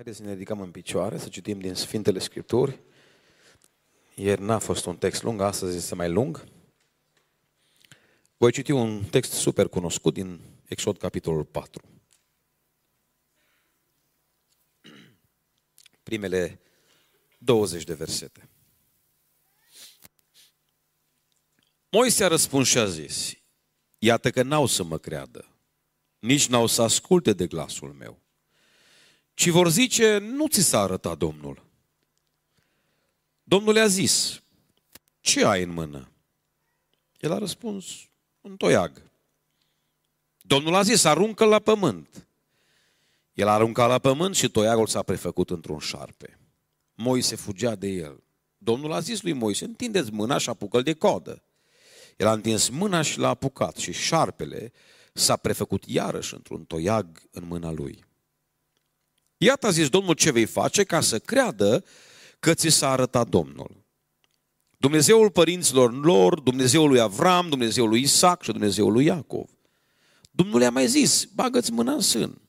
Haideți să ne ridicăm în picioare, să citim din Sfintele Scripturi. Ieri n-a fost un text lung, astăzi este mai lung. Voi citi un text super cunoscut din Exod, capitolul 4. Primele 20 de versete. Moise a răspuns și a zis, iată că n-au să mă creadă, nici n-au să asculte de glasul meu ci vor zice, nu ți s-a arătat Domnul. Domnul le-a zis, ce ai în mână? El a răspuns, un toiag. Domnul a zis, aruncă la pământ. El a aruncat la pământ și toiagul s-a prefăcut într-un șarpe. Moise fugea de el. Domnul a zis lui Moise, întindeți mâna și apucă de codă. El a întins mâna și l-a apucat și șarpele s-a prefăcut iarăși într-un toiag în mâna lui. Iată a zis Domnul ce vei face ca să creadă că ți s-a arătat Domnul. Dumnezeul părinților lor, Dumnezeul lui Avram, Dumnezeul lui Isaac și Dumnezeul lui Iacov. Domnul i-a mai zis, bagă-ți mâna în sân.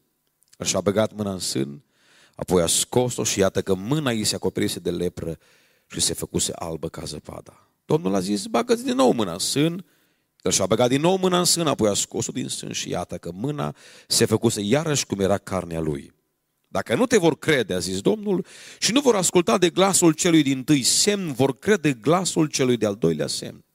El și-a băgat mâna în sân, apoi a scos-o și iată că mâna ei se acoperise de lepră și se făcuse albă ca zăpada. Domnul a zis, bagă-ți din nou mâna în sân, el și-a băgat din nou mâna în sân, apoi a scos-o din sân și iată că mâna se făcuse iarăși cum era carnea lui. Dacă nu te vor crede, a zis Domnul, și nu vor asculta de glasul celui din tâi semn, vor crede glasul celui de-al doilea semn.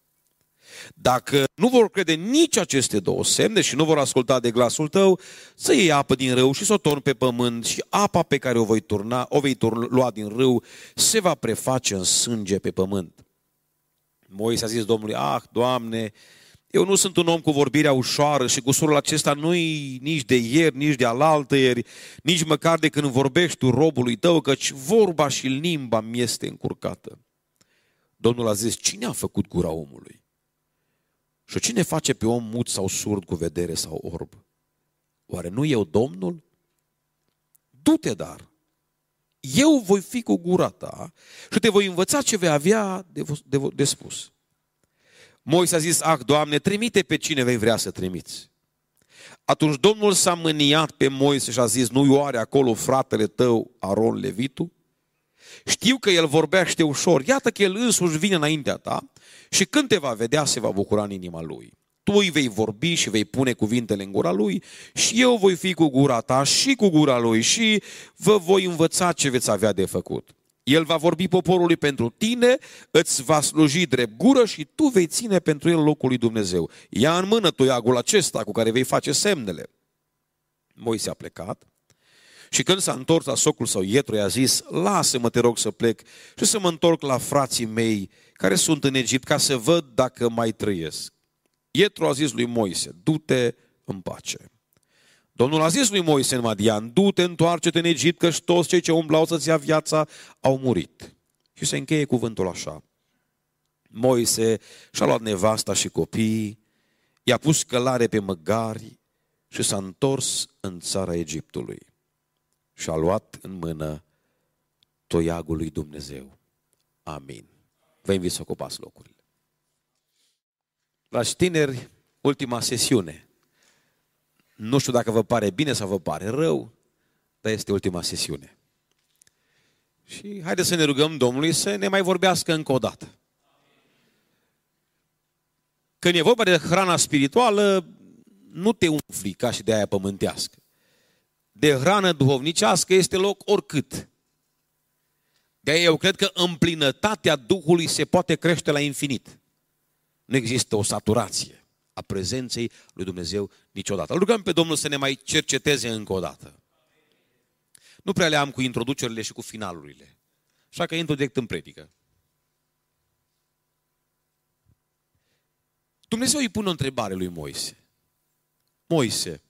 Dacă nu vor crede nici aceste două semne și nu vor asculta de glasul tău, să iei apă din râu și să o torni pe pământ și apa pe care o voi turna, o vei turna, lua din râu, se va preface în sânge pe pământ. Moise a zis Domnului, ah, Doamne, eu nu sunt un om cu vorbirea ușoară și cu surul acesta nu-i nici de ieri, nici de alaltă ieri, nici măcar de când vorbești tu robului tău, căci vorba și limba mi este încurcată. Domnul a zis, cine a făcut gura omului? Și cine face pe om mut sau surd cu vedere sau orb? Oare nu eu Domnul? Du-te dar! Eu voi fi cu gura ta și te voi învăța ce vei avea de, de, de spus. Moise a zis, ah, Doamne, trimite pe cine vei vrea să trimiți. Atunci Domnul s-a mâniat pe Moise și a zis, nu-i oare acolo fratele tău, Aron Levitu? Știu că el vorbește ușor, iată că el însuși vine înaintea ta și când te va vedea se va bucura în inima lui. Tu îi vei vorbi și vei pune cuvintele în gura lui și eu voi fi cu gura ta și cu gura lui și vă voi învăța ce veți avea de făcut. El va vorbi poporului pentru tine, îți va sluji drept gură și tu vei ține pentru el locul lui Dumnezeu. Ia în mână toiagul acesta cu care vei face semnele. Moise a plecat și când s-a întors la socul sau Ietru i-a zis, lasă-mă te rog să plec și să mă întorc la frații mei care sunt în Egipt ca să văd dacă mai trăiesc. Ietru a zis lui Moise, du-te în pace. Domnul a zis lui Moise în Madian, du-te, întoarce-te în Egipt, că toți cei ce umblau să-ți ia viața au murit. Și se încheie cuvântul așa. Moise și-a luat nevasta și copiii, i-a pus călare pe măgari și s-a întors în țara Egiptului. Și a luat în mână toiagul lui Dumnezeu. Amin. Vă invit să ocupați locurile. La tineri, ultima sesiune. Nu știu dacă vă pare bine sau vă pare rău, dar este ultima sesiune. Și haideți să ne rugăm Domnului să ne mai vorbească încă o dată. Când e vorba de hrana spirituală, nu te umfli ca și de aia pământească. De hrană duhovnicească este loc oricât. De aia eu cred că împlinătatea Duhului se poate crește la infinit. Nu există o saturație a prezenței lui Dumnezeu niciodată. Îl rugăm pe Domnul să ne mai cerceteze încă o dată. Nu prea le am cu introducerile și cu finalurile. Așa că intru direct în predică. Dumnezeu îi pune o întrebare lui Moise. Moise,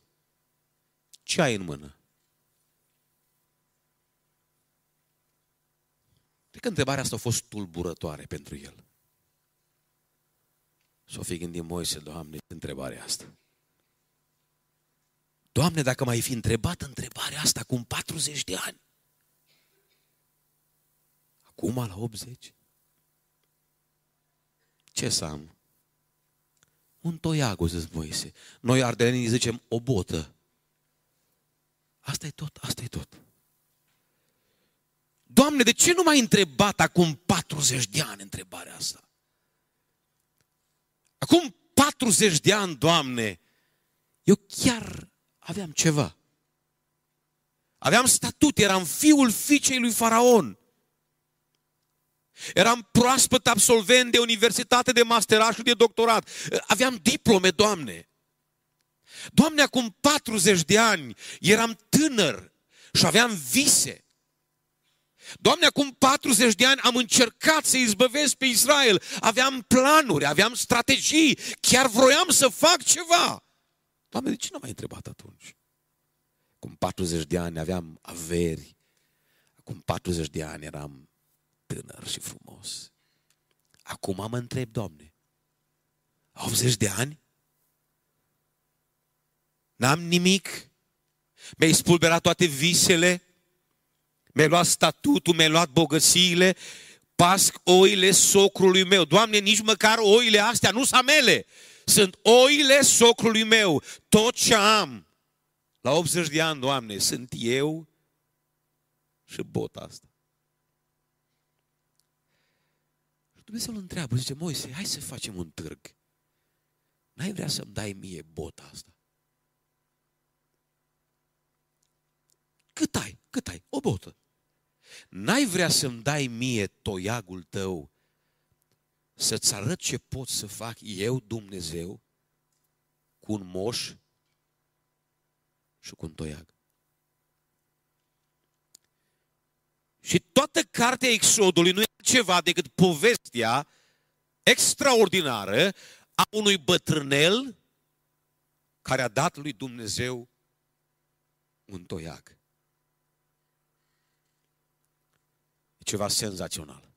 ce ai în mână? Cred că întrebarea asta a fost tulburătoare pentru el. S-o fi gândit Moise, Doamne, întrebarea asta. Doamne, dacă mai fi întrebat întrebarea asta acum 40 de ani, acum la 80, ce să am? Un toiag, zis Moise. Noi ardelenii zicem o botă. Asta e tot, asta e tot. Doamne, de ce nu m-ai întrebat acum 40 de ani întrebarea asta? Acum 40 de ani, Doamne, eu chiar aveam ceva. Aveam statut, eram fiul fiicei lui Faraon. Eram proaspăt absolvent de universitate, de masterat și de doctorat. Aveam diplome, Doamne. Doamne, acum 40 de ani eram tânăr și aveam vise. Doamne, acum 40 de ani am încercat să izbăvesc pe Israel. Aveam planuri, aveam strategii, chiar vroiam să fac ceva. Doamne, de ce nu m-ai întrebat atunci? Acum 40 de ani aveam averi. Acum 40 de ani eram tânăr și frumos. Acum mă întreb, Doamne, 80 de ani? N-am nimic? Mi-ai spulberat toate visele? Mi-ai luat statutul, mi-ai luat bogățiile? Pasc oile socrului meu. Doamne, nici măcar oile astea nu sunt mele. Sunt oile socrului meu. Tot ce am. La 80 de ani, Doamne, sunt eu și bota asta. Și Dumnezeu îl întreabă, zice, Moise, hai să facem un târg. N-ai vrea să-mi dai mie bota asta? Cât ai? Cât ai? O botă. N-ai vrea să-mi dai mie toiagul tău să-ți arăt ce pot să fac eu, Dumnezeu, cu un moș și cu un toiag. Și toată cartea Exodului nu e ceva decât povestea extraordinară a unui bătrânel care a dat lui Dumnezeu un toiag. Ceva senzațional.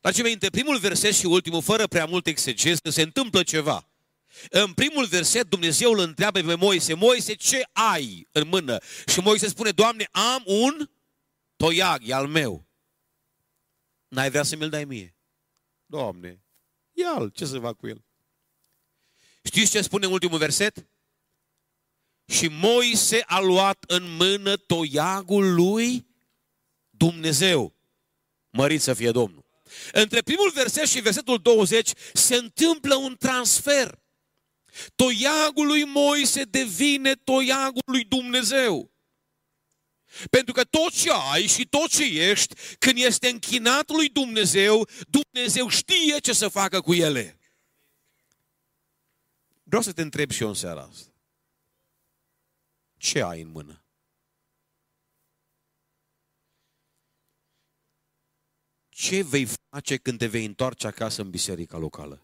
Dar ce între primul verset și ultimul, fără prea mult exegeză, se întâmplă ceva. În primul verset Dumnezeu îl întreabă pe Moise, Moise, ce ai în mână? Și Moise spune, Doamne, am un toiag, e al meu. N-ai vrea să mi-l dai mie? Doamne, ia-l, ce să fac cu el? Știți ce spune în ultimul verset? Și Moise a luat în mână toiagul lui Dumnezeu. Mărit să fie Domnul. Între primul verset și versetul 20 se întâmplă un transfer. Toiagul lui Moise devine toiagul lui Dumnezeu. Pentru că tot ce ai și tot ce ești, când este închinat lui Dumnezeu, Dumnezeu știe ce să facă cu ele. Vreau să te întreb și eu în seara asta. Ce ai în mână? Ce vei face când te vei întoarce acasă în biserica locală?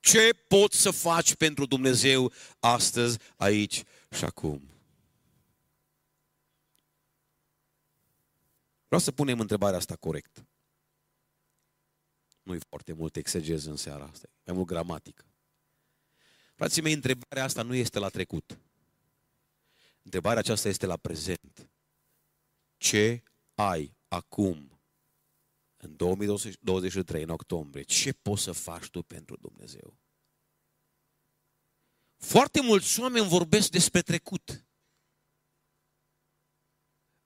Ce poți să faci pentru Dumnezeu astăzi, aici și acum? Vreau să punem întrebarea asta corect. Nu-i foarte mult exegez în seara asta, mai mult gramatică. Frații mei, întrebarea asta nu este la trecut. Întrebarea aceasta este la prezent. Ce ai acum, în 2023, în octombrie, ce poți să faci tu pentru Dumnezeu? Foarte mulți oameni vorbesc despre trecut.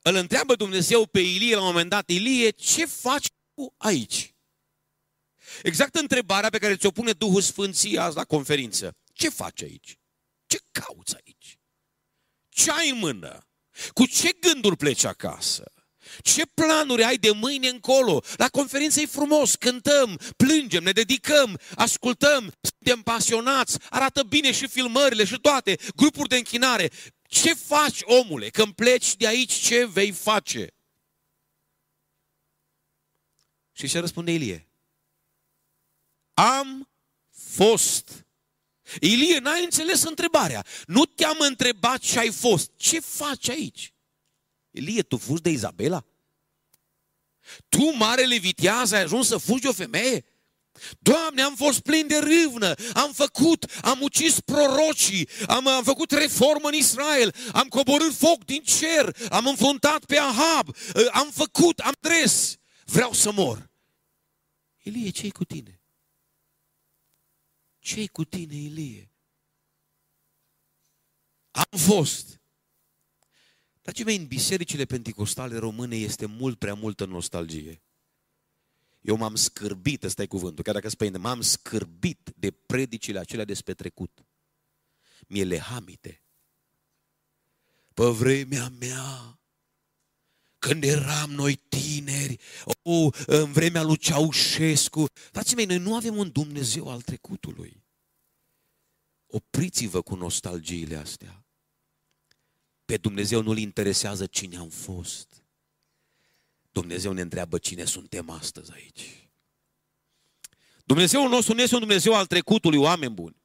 Îl întreabă Dumnezeu pe Ilie la un moment dat, Ilie, ce faci tu aici? Exact întrebarea pe care ți-o pune Duhul Sfânții azi la conferință. Ce faci aici? Ce cauți aici? Ce ai în mână? Cu ce gânduri pleci acasă? Ce planuri ai de mâine încolo? La conferință e frumos, cântăm, plângem, ne dedicăm, ascultăm, suntem pasionați, arată bine și filmările și toate, grupuri de închinare. Ce faci, omule? Când pleci de aici, ce vei face? Și ce răspunde Ilie? Am fost. Ilie, n-ai înțeles întrebarea. Nu te-am întrebat ce ai fost. Ce faci aici? Ilie, tu fugi de Izabela? Tu, marele viteaz, ai ajuns să fugi de o femeie? Doamne, am fost plin de râvnă, am făcut, am ucis prorocii, am, am făcut reformă în Israel, am coborât foc din cer, am înfruntat pe Ahab, am făcut, am dres, vreau să mor. Ilie, ce-i cu tine? ce-i cu tine, Ilie? Am fost. Dragii mei, în bisericile penticostale române este mult prea multă nostalgie. Eu m-am scârbit, ăsta e cuvântul, chiar dacă spune, m-am scârbit de predicile acelea despre trecut. Mie le hamite. Pe vremea mea, când eram noi tineri, oh, în vremea lui Ceaușescu. Frații mei, noi nu avem un Dumnezeu al trecutului. Opriți-vă cu nostalgiile astea. Pe Dumnezeu nu-L interesează cine am fost. Dumnezeu ne întreabă cine suntem astăzi aici. Dumnezeul nostru nu este un Dumnezeu al trecutului, oameni buni.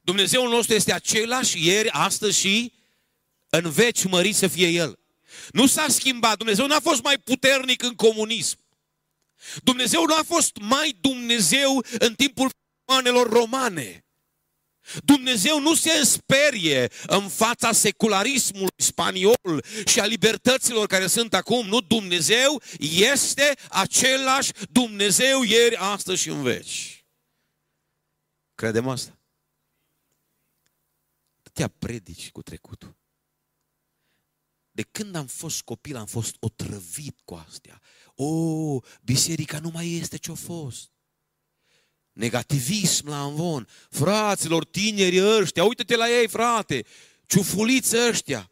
Dumnezeul nostru este același ieri, astăzi și în veci mărit să fie El. Nu s-a schimbat. Dumnezeu nu a fost mai puternic în comunism. Dumnezeu nu a fost mai Dumnezeu în timpul romanelor romane. Dumnezeu nu se însperie în fața secularismului spaniol și a libertăților care sunt acum. Nu, Dumnezeu este același Dumnezeu ieri, astăzi și în veci. Credem asta? Atâtea predici cu trecutul. De când am fost copil, am fost otrăvit cu astea. O, biserica nu mai este ce-a fost. Negativism la învon. Fraților, tineri ăștia, uite-te la ei, frate. Ciufuliți ăștia.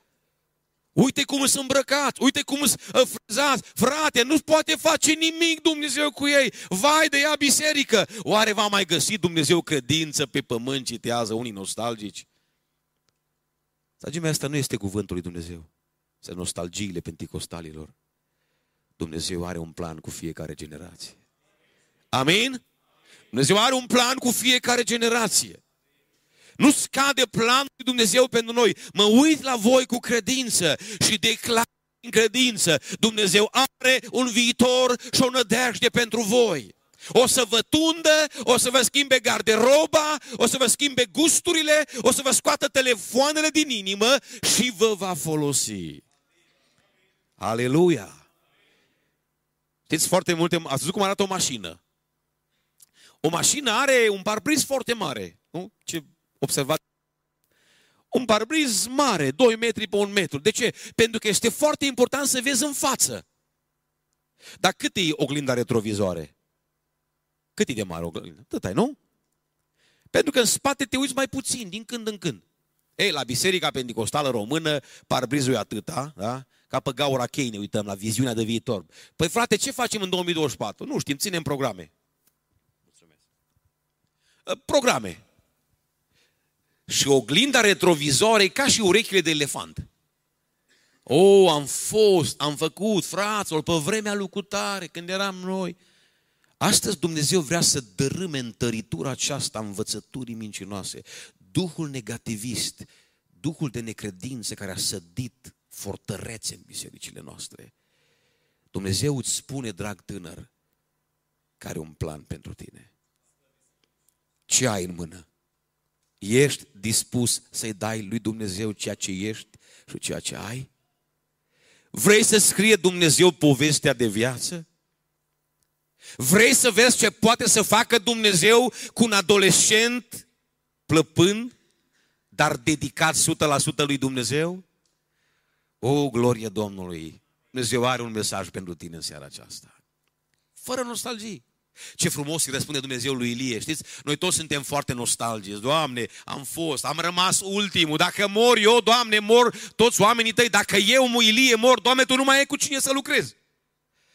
Uite cum sunt îmbrăcați, uite cum sunt frăzați. Frate, nu poate face nimic Dumnezeu cu ei. Vai de ea biserică. Oare va mai găsi Dumnezeu credință pe pământ, citează unii nostalgici? Dragii mei, asta nu este cuvântul lui Dumnezeu. Să nostalgiile penticostalilor. Dumnezeu are un plan cu fiecare generație. Amin? Dumnezeu are un plan cu fiecare generație. Nu scade planul lui Dumnezeu pentru noi. Mă uit la voi cu credință și declar în credință. Dumnezeu are un viitor și o nădejde pentru voi. O să vă tundă, o să vă schimbe garderoba, o să vă schimbe gusturile, o să vă scoată telefoanele din inimă și vă va folosi. Aleluia! Știți foarte multe, ați văzut cum arată o mașină. O mașină are un parbriz foarte mare. Nu? Ce observați? Un parbriz mare, 2 metri pe 1 metru. De ce? Pentru că este foarte important să vezi în față. Dar cât e oglinda retrovizoare? Cât e de mare oglinda? Atât nu? Pentru că în spate te uiți mai puțin, din când în când. Ei, la Biserica Pentecostală Română, parbrizul e atâta, da? Ca pe gaura chei ne uităm la viziunea de viitor. Păi frate, ce facem în 2024? Nu știm, ținem programe. Mulțumesc. Ă, programe. Și oglinda retrovizoare e ca și urechile de elefant. O, oh, am fost, am făcut, fraților, pe vremea lucutare, când eram noi. Astăzi Dumnezeu vrea să dărâme întăritura aceasta a învățăturii mincinoase. Duhul negativist, Duhul de necredință care a sădit fortărețe în bisericile noastre. Dumnezeu îți spune, drag tânăr, care un plan pentru tine. Ce ai în mână? Ești dispus să-i dai lui Dumnezeu ceea ce ești și ceea ce ai? Vrei să scrie Dumnezeu povestea de viață? Vrei să vezi ce poate să facă Dumnezeu cu un adolescent plăpând, dar dedicat 100% lui Dumnezeu? O, glorie Domnului! Dumnezeu are un mesaj pentru tine în seara aceasta. Fără nostalgie. Ce frumos îi răspunde Dumnezeu lui Ilie, știți? Noi toți suntem foarte nostalgici. Doamne, am fost, am rămas ultimul. Dacă mor eu, Doamne, mor toți oamenii tăi. Dacă eu, mu Ilie, mor, Doamne, Tu nu mai ai cu cine să lucrezi.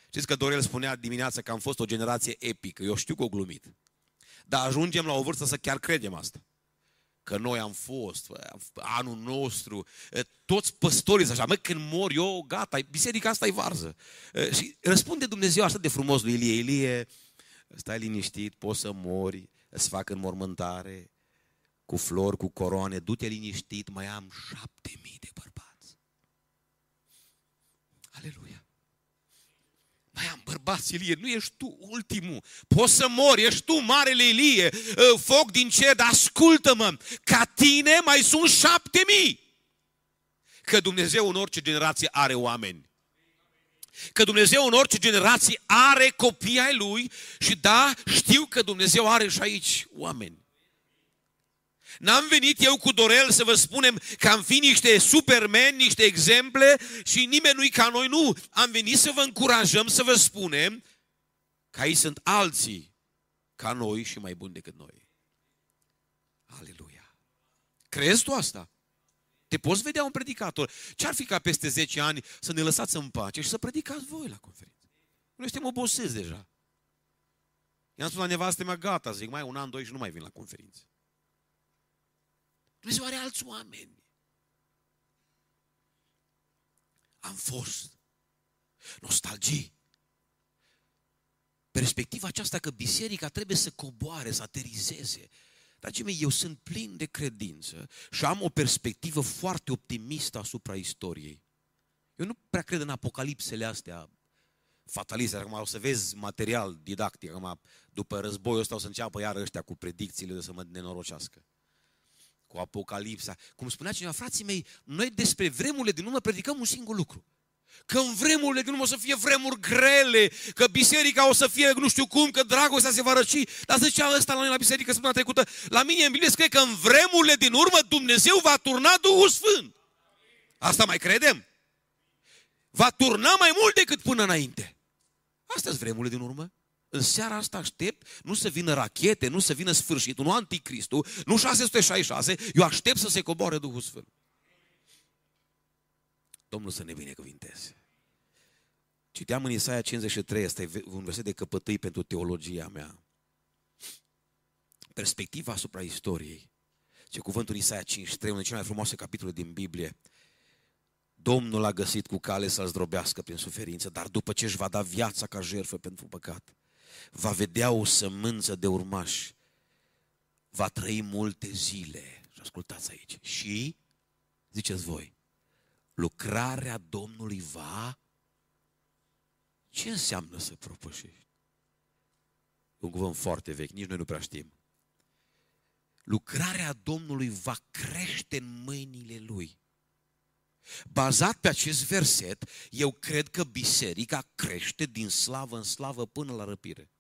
Știți că Dorel spunea dimineața că am fost o generație epică. Eu știu că o glumit. Dar ajungem la o vârstă să chiar credem asta că noi am fost, anul nostru, toți păstorii așa, mă, când mor eu, gata, biserica asta e varză. Și răspunde Dumnezeu așa de frumos lui Ilie, Ilie, stai liniștit, poți să mori, îți fac înmormântare, cu flori, cu coroane, du-te liniștit, mai am șapte mii de bărbați. Aleluia mai am bărbați, Ilie, nu ești tu ultimul. Poți să mori, ești tu marele Ilie, ă, foc din cer, dar ascultă-mă, ca tine mai sunt șapte mii. Că Dumnezeu în orice generație are oameni. Că Dumnezeu în orice generație are copii ai Lui și da, știu că Dumnezeu are și aici oameni. N-am venit eu cu Dorel să vă spunem că am fi niște supermeni, niște exemple și nimeni nu-i ca noi. Nu, am venit să vă încurajăm, să vă spunem că aici sunt alții ca noi și mai buni decât noi. Aleluia! Crezi tu asta? Te poți vedea un predicator. Ce-ar fi ca peste 10 ani să ne lăsați în pace și să predicați voi la conferință? Noi suntem obosiți deja. I-am spus la nevastă mea, gata, zic, mai un an, doi și nu mai vin la conferință. Dumnezeu are alți oameni. Am fost nostalgii. Perspectiva aceasta că biserica trebuie să coboare, să aterizeze. Dragii mei, eu sunt plin de credință și am o perspectivă foarte optimistă asupra istoriei. Eu nu prea cred în apocalipsele astea fataliste. Acum o să vezi material didactic. Acum, după războiul ăsta o să înceapă iar ăștia cu predicțiile de să mă nenorocească cu Apocalipsa. Cum spunea cineva, frații mei, noi despre vremurile din urmă predicăm un singur lucru. Că în vremurile din urmă o să fie vremuri grele, că biserica o să fie nu știu cum, că dragostea se va răci. Dar zicea ăsta la noi la biserică săptămâna trecută, la mine în Biblie scrie că în vremurile din urmă Dumnezeu va turna Duhul Sfânt. Asta mai credem? Va turna mai mult decât până înainte. Astea sunt vremurile din urmă. În seara asta aștept nu să vină rachete, nu să vină sfârșitul, nu anticristul, nu 666, eu aștept să se coboare Duhul Sfânt. Domnul să ne binecuvinteze. Citeam în Isaia 53, este un verset de căpătâi pentru teologia mea. Perspectiva asupra istoriei. Ce cuvântul Isaia 53, unul dintre cele mai frumoase capitole din Biblie. Domnul a găsit cu cale să-l zdrobească prin suferință, dar după ce își va da viața ca jertfă pentru păcat, va vedea o sămânță de urmași, va trăi multe zile. Și ascultați aici. Și, ziceți voi, lucrarea Domnului va... Ce înseamnă să propășești? Un cuvânt foarte vechi, nici noi nu prea știm. Lucrarea Domnului va crește în mâinile Lui. Bazat pe acest verset, eu cred că biserica crește din slavă în slavă până la răpire.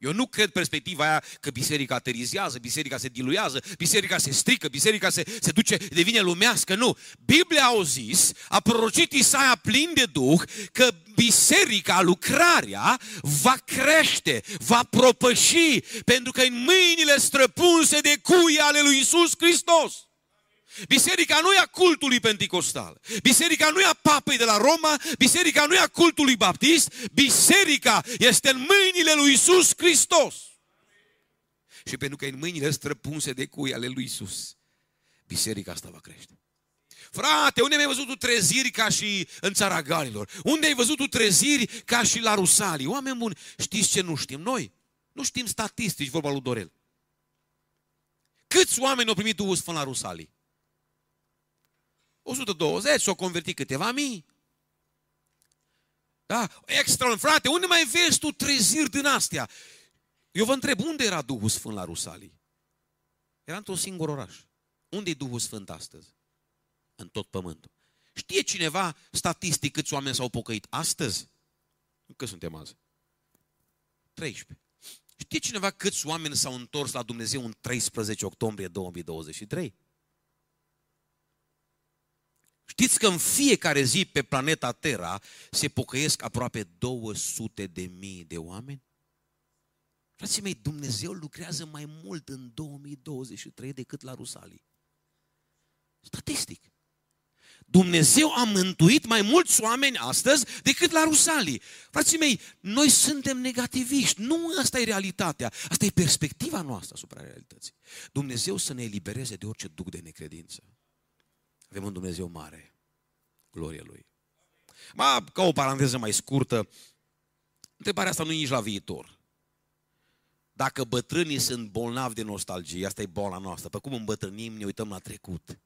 Eu nu cred perspectiva aia că biserica aterizează, biserica se diluează, biserica se strică, biserica se, se duce, devine lumească. Nu. Biblia a zis, a prorocit Isaia plin de Duh, că biserica, lucrarea, va crește, va propăși, pentru că în mâinile străpunse de cui ale lui Isus Hristos. Biserica nu e a cultului penticostal. Biserica nu e a papei de la Roma. Biserica nu e a cultului baptist. Biserica este în mâinile lui Isus Hristos. Și pentru că în mâinile străpunse de cui ale lui Isus, biserica asta va crește. Frate, unde ai văzut tu treziri ca și în țara Galilor? Unde ai văzut tu treziri ca și la Rusalii? Oameni buni, știți ce nu știm noi? Nu știm statistici, vorba lui Dorel. Câți oameni au primit Duhul Sfânt la Rusalii? 120, s-au convertit câteva mii. Da? Extra, frate, unde mai vezi tu treziri din astea? Eu vă întreb, unde era Duhul Sfânt la Rusalii? Era într-un singur oraș. Unde e Duhul Sfânt astăzi? În tot pământul. Știe cineva statistic câți oameni s-au pocăit astăzi? Încă suntem azi. 13. Știe cineva câți oameni s-au întors la Dumnezeu în 13 octombrie 2023? Știți că în fiecare zi pe planeta Terra se pocăiesc aproape 200 de mii de oameni? Frații mei, Dumnezeu lucrează mai mult în 2023 decât la Rusalii. Statistic. Dumnezeu a mântuit mai mulți oameni astăzi decât la Rusalii. Frații mei, noi suntem negativiști. Nu asta e realitatea. Asta e perspectiva noastră asupra realității. Dumnezeu să ne elibereze de orice duc de necredință. Avem un Dumnezeu mare. Gloria Lui. Ma, ca o paranteză mai scurtă, întrebarea asta nu e nici la viitor. Dacă bătrânii sunt bolnavi de nostalgie, asta e boala noastră. Pe cum îmbătrânim, ne uităm la trecut.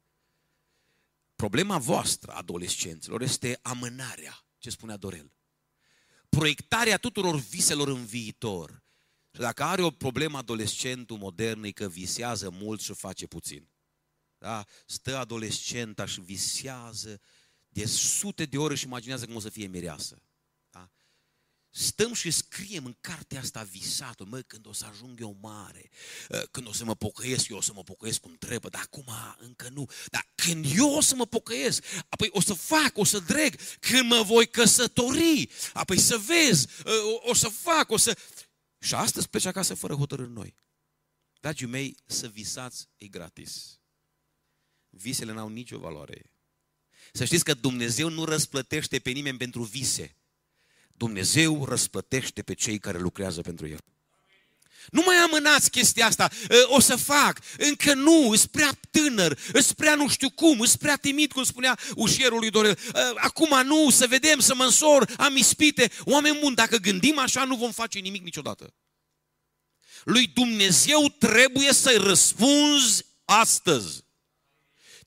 Problema voastră, adolescenților, este amânarea, ce spunea Dorel. Proiectarea tuturor viselor în viitor. Și dacă are o problemă adolescentul modern, e că visează mult și face puțin. Da? Stă adolescenta și visează de sute de ore și imaginează cum o să fie mireasă. Da? stăm și scriem în cartea asta visată, mă, când o să ajung eu mare, ă, când o să mă pocăiesc, eu o să mă pocăiesc cum trebuie, dar acum încă nu. Dar când eu o să mă pocăiesc, apoi o să fac, o să dreg, când mă voi căsători, apoi să vezi, ă, o să fac, o să... Și astăzi pleci acasă fără hotărâri noi. Dragii mei, să visați e gratis. Visele n-au nicio valoare. Să știți că Dumnezeu nu răsplătește pe nimeni pentru vise. Dumnezeu răsplătește pe cei care lucrează pentru El. Nu mai amânați chestia asta, ă, o să fac, încă nu, îs prea tânăr, îs prea nu știu cum, îs prea timid, cum spunea ușierul lui Dorel. Ă, acum nu, să vedem, să mă însor, am ispite. Oameni buni, dacă gândim așa, nu vom face nimic niciodată. Lui Dumnezeu trebuie să-i răspunzi astăzi.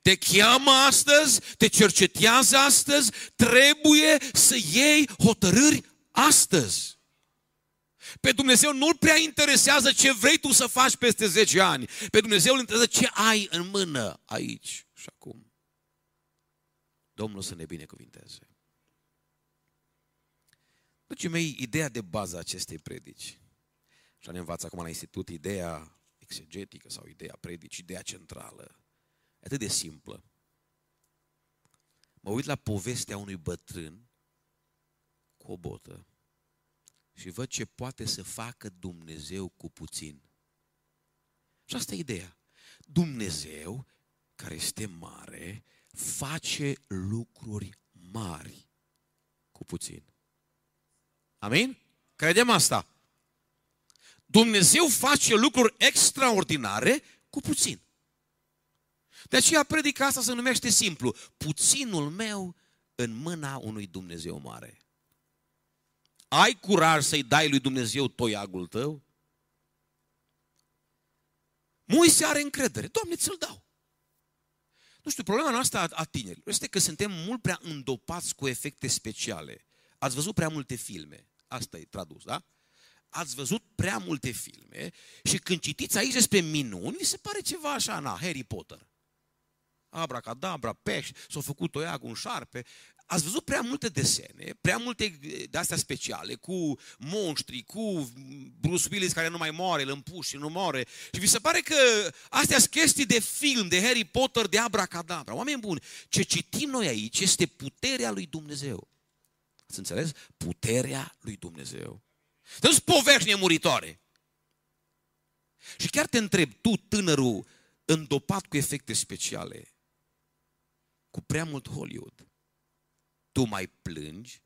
Te cheamă astăzi, te cercetează astăzi, trebuie să iei hotărâri astăzi. Pe Dumnezeu nu-L prea interesează ce vrei tu să faci peste 10 ani. Pe Dumnezeu îl interesează ce ai în mână aici și acum. Domnul să ne binecuvinteze. Dragii mei, ideea de bază a acestei predici. Și ne învață acum la institut ideea exegetică sau ideea predici, ideea centrală. E atât de simplă. Mă uit la povestea unui bătrân cu o botă și văd ce poate să facă Dumnezeu cu puțin. Și asta e ideea. Dumnezeu, care este mare, face lucruri mari cu puțin. Amin? Credem asta. Dumnezeu face lucruri extraordinare cu puțin. De aceea predica asta se numește simplu. Puținul meu în mâna unui Dumnezeu mare. Ai curaj să-i dai lui Dumnezeu toiagul tău? Moise are încredere. Doamne, ți-l dau. Nu știu, problema noastră a, a tinerilor este că suntem mult prea îndopați cu efecte speciale. Ați văzut prea multe filme. Asta e tradus, da? Ați văzut prea multe filme și când citiți aici despre minuni, vi se pare ceva așa, na, Harry Potter abracadabra, pești, s-a făcut toiag, un șarpe. Ați văzut prea multe desene, prea multe de-astea speciale, cu monștri, cu Bruce Willis care nu mai moare, îl împuși și nu moare. Și vi se pare că astea sunt chestii de film, de Harry Potter, de abracadabra. Oameni buni, ce citim noi aici este puterea lui Dumnezeu. Ați înțeles? Puterea lui Dumnezeu. Nu sunt povești nemuritoare. Și chiar te întreb, tu, tânărul, îndopat cu efecte speciale, cu prea mult Hollywood. Tu mai plângi?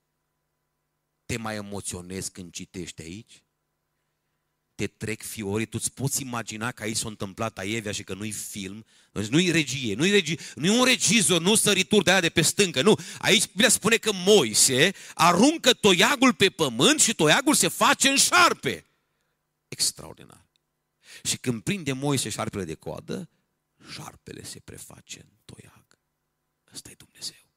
Te mai emoționezi când citești aici? Te trec fiorii, tu îți poți imagina că aici s-a întâmplat aievea și că nu-i film, deci nu-i regie, nu-i, regi, nu-i un regizor, nu sărituri de aia de pe stâncă, nu. Aici Biblia spune că Moise aruncă toiagul pe pământ și toiagul se face în șarpe. Extraordinar. Și când prinde Moise șarpele de coadă, șarpele se preface în toiag. Ăsta e Dumnezeu.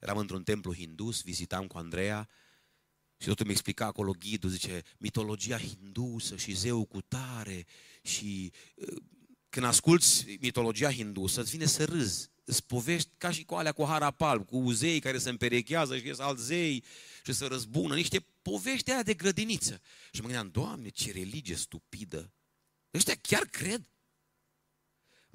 Eram într-un templu hindus, vizitam cu Andreea și totul mi explica acolo ghidul, zice, mitologia hindusă și zeu cu tare și uh, când asculți mitologia hindusă, îți vine să râzi. Îți povești ca și cu alea cu harapal, cu zei care se împerechează și ies alți zei și se răzbună. Niște povești aia de grădiniță. Și mă gândeam, Doamne, ce religie stupidă. Ăștia chiar cred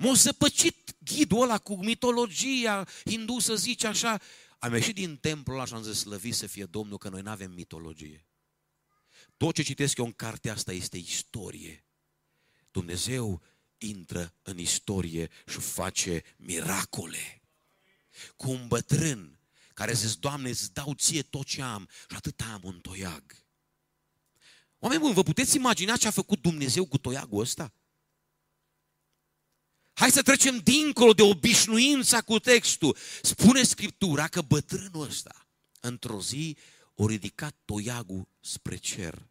M-a zăpăcit ghidul ăla cu mitologia hindu, să zice așa. Am ieșit din templul ăla și am zis, slăvit să fie Domnul, că noi nu avem mitologie. Tot ce citesc eu în cartea asta este istorie. Dumnezeu intră în istorie și face miracole. Cu un bătrân care zice, Doamne, îți dau ție tot ce am și atât am un toiag. Oameni buni, vă puteți imagina ce a făcut Dumnezeu cu toiagul ăsta? Hai să trecem dincolo de obișnuința cu textul. Spune Scriptura că bătrânul ăsta, într-o zi, o ridicat toiagul spre cer.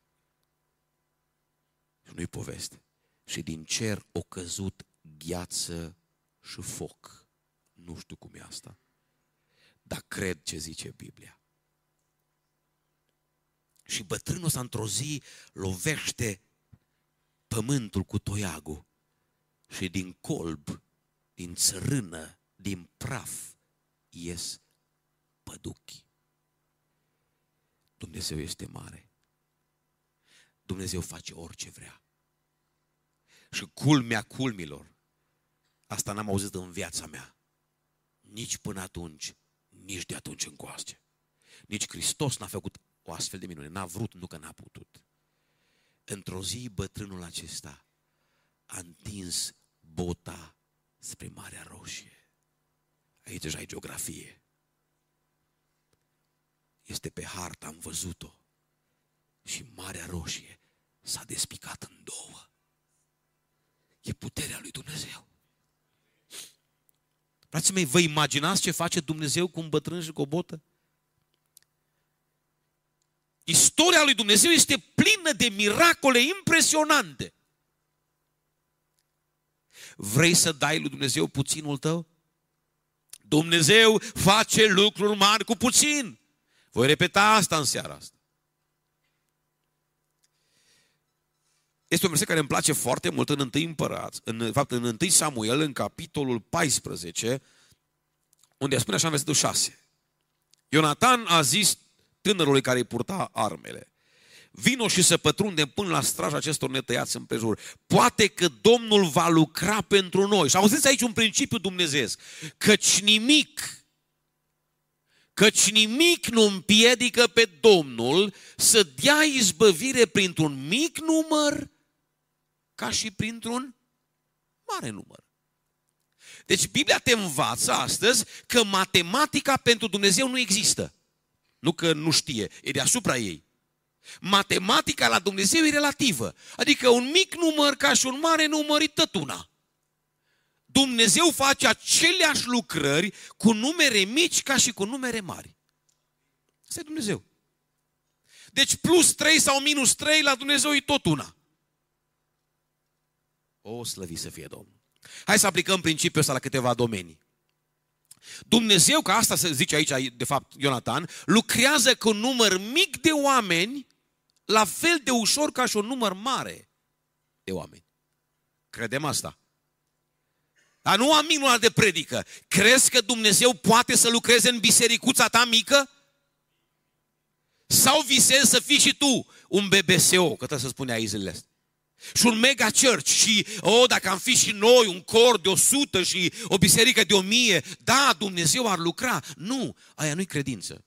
Și nu-i poveste. Și din cer o căzut gheață și foc. Nu știu cum e asta. Dar cred ce zice Biblia. Și bătrânul ăsta într-o zi lovește pământul cu toiagul și din colb, din țărână, din praf, ies păduchi. Dumnezeu este mare. Dumnezeu face orice vrea. Și culmea culmilor, asta n-am auzit în viața mea. Nici până atunci, nici de atunci încoace. Nici Hristos n-a făcut o astfel de minune. N-a vrut, nu că n-a putut. Într-o zi, bătrânul acesta a întins bota spre Marea Roșie. Aici deja e geografie. Este pe hartă, am văzut-o. Și Marea Roșie s-a despicat în două. E puterea lui Dumnezeu. Frații mei, vă imaginați ce face Dumnezeu cu un bătrân și cu o botă? Istoria lui Dumnezeu este plină de miracole impresionante. Vrei să dai lui Dumnezeu puținul tău? Dumnezeu face lucruri mari cu puțin. Voi repeta asta în seara asta. Este un verset care îmi place foarte mult în 1 Împărați, în fapt în 1 Samuel, în capitolul 14, unde spune așa în versetul 6. Ionatan a zis tânărului care îi purta armele, vino și să pătrunde până la straja acestor netăiați împrejur. Poate că Domnul va lucra pentru noi. Și auziți aici un principiu dumnezeesc, căci nimic Căci nimic nu împiedică pe Domnul să dea izbăvire printr-un mic număr ca și printr-un mare număr. Deci Biblia te învață astăzi că matematica pentru Dumnezeu nu există. Nu că nu știe, e deasupra ei. Matematica la Dumnezeu e relativă. Adică un mic număr ca și un mare număr e tot una. Dumnezeu face aceleași lucrări cu numere mici ca și cu numere mari. Asta e Dumnezeu. Deci plus 3 sau minus 3 la Dumnezeu e tot una. O, slăvi să fie Domnul. Hai să aplicăm principiul ăsta la câteva domenii. Dumnezeu, ca asta se zice aici, de fapt, Ionatan, lucrează cu un număr mic de oameni la fel de ușor ca și un număr mare de oameni. Credem asta. Dar nu am minunat de predică. Crezi că Dumnezeu poate să lucreze în bisericuța ta mică? Sau visezi să fii și tu un BBSO, că trebuie să spune aici zilele astea. Și un mega church și, oh, dacă am fi și noi un cor de 100 și o biserică de 1000, da, Dumnezeu ar lucra. Nu, aia nu-i credință.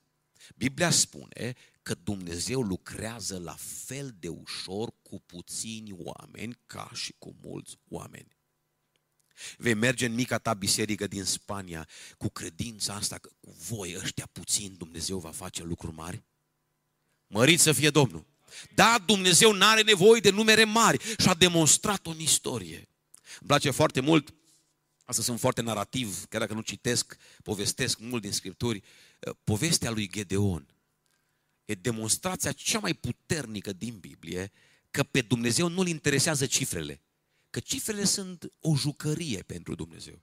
Biblia spune că Dumnezeu lucrează la fel de ușor cu puțini oameni ca și cu mulți oameni. Vei merge în mica ta biserică din Spania cu credința asta că cu voi ăștia puțin Dumnezeu va face lucruri mari? Mărit să fie Domnul! Da, Dumnezeu nu are nevoie de numere mari și a demonstrat-o în istorie. Îmi place foarte mult, asta sunt foarte narrativ, chiar dacă nu citesc, povestesc mult din Scripturi, eh, povestea lui Gedeon. E demonstrația cea mai puternică din Biblie că pe Dumnezeu nu-L interesează cifrele. Că cifrele sunt o jucărie pentru Dumnezeu.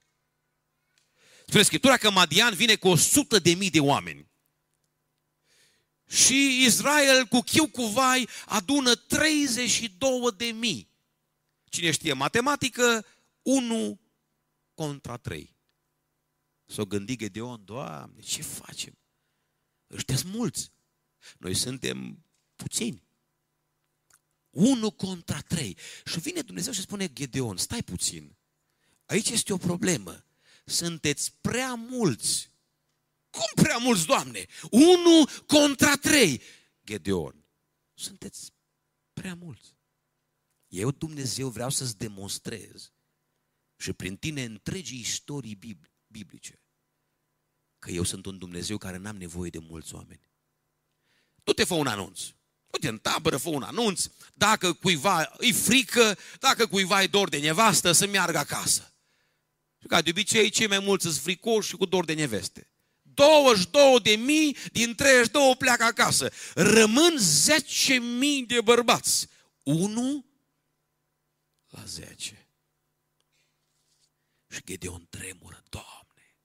Spune Scriptura că Madian vine cu o sută de mii de oameni. Și Israel cu chiu cu vai adună 32 de mii. Cine știe matematică, 1 contra 3. S-o gândit Gedeon, Doamne, ce facem? Ăștia sunt mulți. Noi suntem puțini. 1 contra 3. Și vine Dumnezeu și spune Gedeon, stai puțin. Aici este o problemă. Sunteți prea mulți cum prea mulți, Doamne? Unu contra trei. Gedeon, sunteți prea mulți. Eu, Dumnezeu, vreau să-ți demonstrez și prin tine întregii istorii biblice că eu sunt un Dumnezeu care n-am nevoie de mulți oameni. Tu te fă un anunț. Uite, în tabără fă un anunț. Dacă cuiva îi frică, dacă cuiva e dor de nevastă, să meargă acasă. Și ca de obicei, cei mai mulți sunt fricoși și cu dor de neveste. 22 de mii din 32 pleacă acasă. Rămân 10 mii de bărbați. 1 la 10. Și Gedeon tremură, Doamne,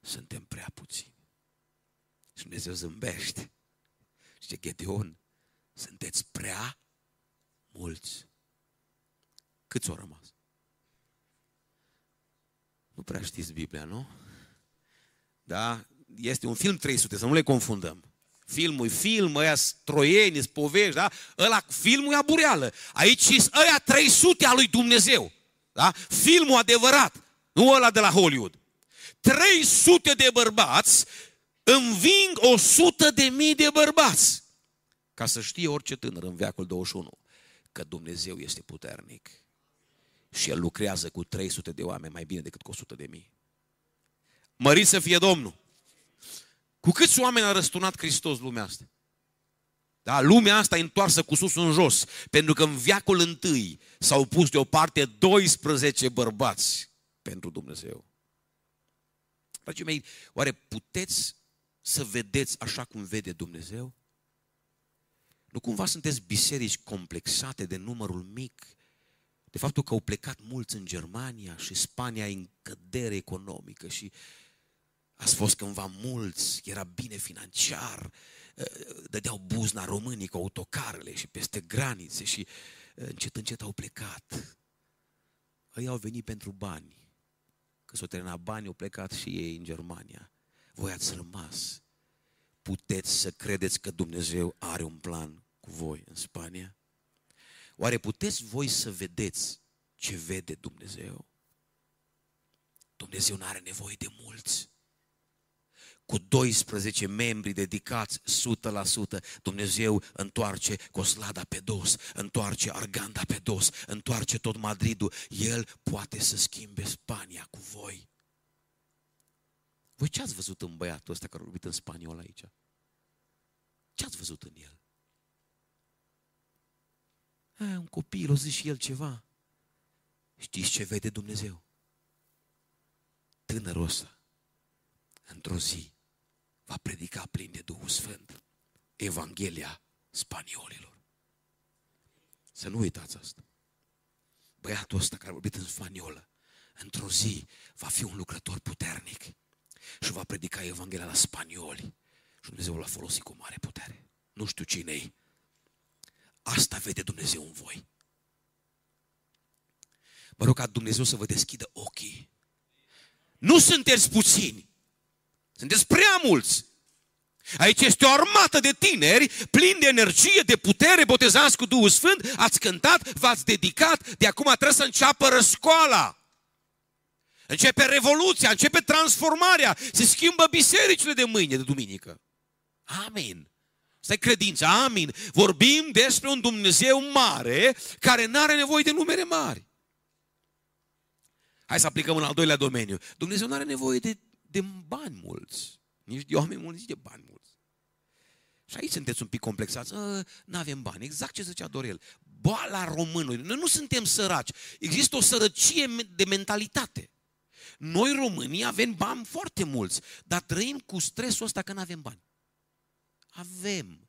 suntem prea puțini. Și Dumnezeu zâmbește. Și Gedeon, sunteți prea mulți. Câți au rămas? Nu prea știți Biblia, nu? Da? Este un film 300, să nu le confundăm. filmul film, ăia troieni, povești, da? Ăla, filmul e abureală. Aici ăia 300 a lui Dumnezeu. Da? Filmul adevărat, nu ăla de la Hollywood. 300 de bărbați înving 100 de mii de bărbați. Ca să știe orice tânăr în veacul 21 că Dumnezeu este puternic. Și El lucrează cu 300 de oameni mai bine decât cu 100 de mii. Mărit să fie Domnul! Cu câți oameni a răsturnat Hristos lumea asta? Da, lumea asta e întoarsă cu sus în jos, pentru că în viacul întâi s-au pus deoparte 12 bărbați pentru Dumnezeu. Dragii mei, oare puteți să vedeți așa cum vede Dumnezeu? Nu cumva sunteți biserici complexate de numărul mic, de faptul că au plecat mulți în Germania și Spania în cădere economică și ați fost cândva mulți, era bine financiar, ă, dădeau buzna românii cu autocarele și peste granițe și ă, încet, încet au plecat. Ei au venit pentru bani. Că s-au terminat bani, au plecat și ei în Germania. Voi ați rămas puteți să credeți că Dumnezeu are un plan cu voi în Spania? Oare puteți voi să vedeți ce vede Dumnezeu? Dumnezeu nu are nevoie de mulți. Cu 12 membri dedicați 100%, Dumnezeu întoarce Coslada pe dos, întoarce Arganda pe dos, întoarce tot Madridul. El poate să schimbe Spania cu voi. Voi ce ați văzut în băiatul ăsta care a vorbit în spaniol aici? Ce ați văzut în el? A, un copil, o zis și el ceva. Știți ce vede Dumnezeu? Tânărul ăsta, într-o zi, va predica plin de Duhul Sfânt Evanghelia spaniolilor. Să nu uitați asta. Băiatul ăsta care a vorbit în spaniolă, într-o zi va fi un lucrător puternic și va predica Evanghelia la spanioli. Și Dumnezeu l-a folosit cu mare putere. Nu știu cine e. Asta vede Dumnezeu în voi. Mă rog ca Dumnezeu să vă deschidă ochii. Nu sunteți puțini. Sunteți prea mulți. Aici este o armată de tineri plini de energie, de putere, botezați cu Duhul Sfânt, ați cântat, v-ați dedicat, de acum trebuie să înceapă răscoala. Începe revoluția, începe transformarea, se schimbă bisericile de mâine, de duminică. Amin. Asta e credința, amin. Vorbim despre un Dumnezeu mare care nu are nevoie de numere mari. Hai să aplicăm în al doilea domeniu. Dumnezeu nu are nevoie de, de bani mulți. Nici de oameni mulți, nici de bani mulți. Și aici sunteți un pic complexați. Ă, nu avem bani. Exact ce zicea Dorel. Boala românului. Noi nu suntem săraci. Există o sărăcie de mentalitate. Noi românii avem bani foarte mulți, dar trăim cu stresul ăsta că nu avem bani. Avem.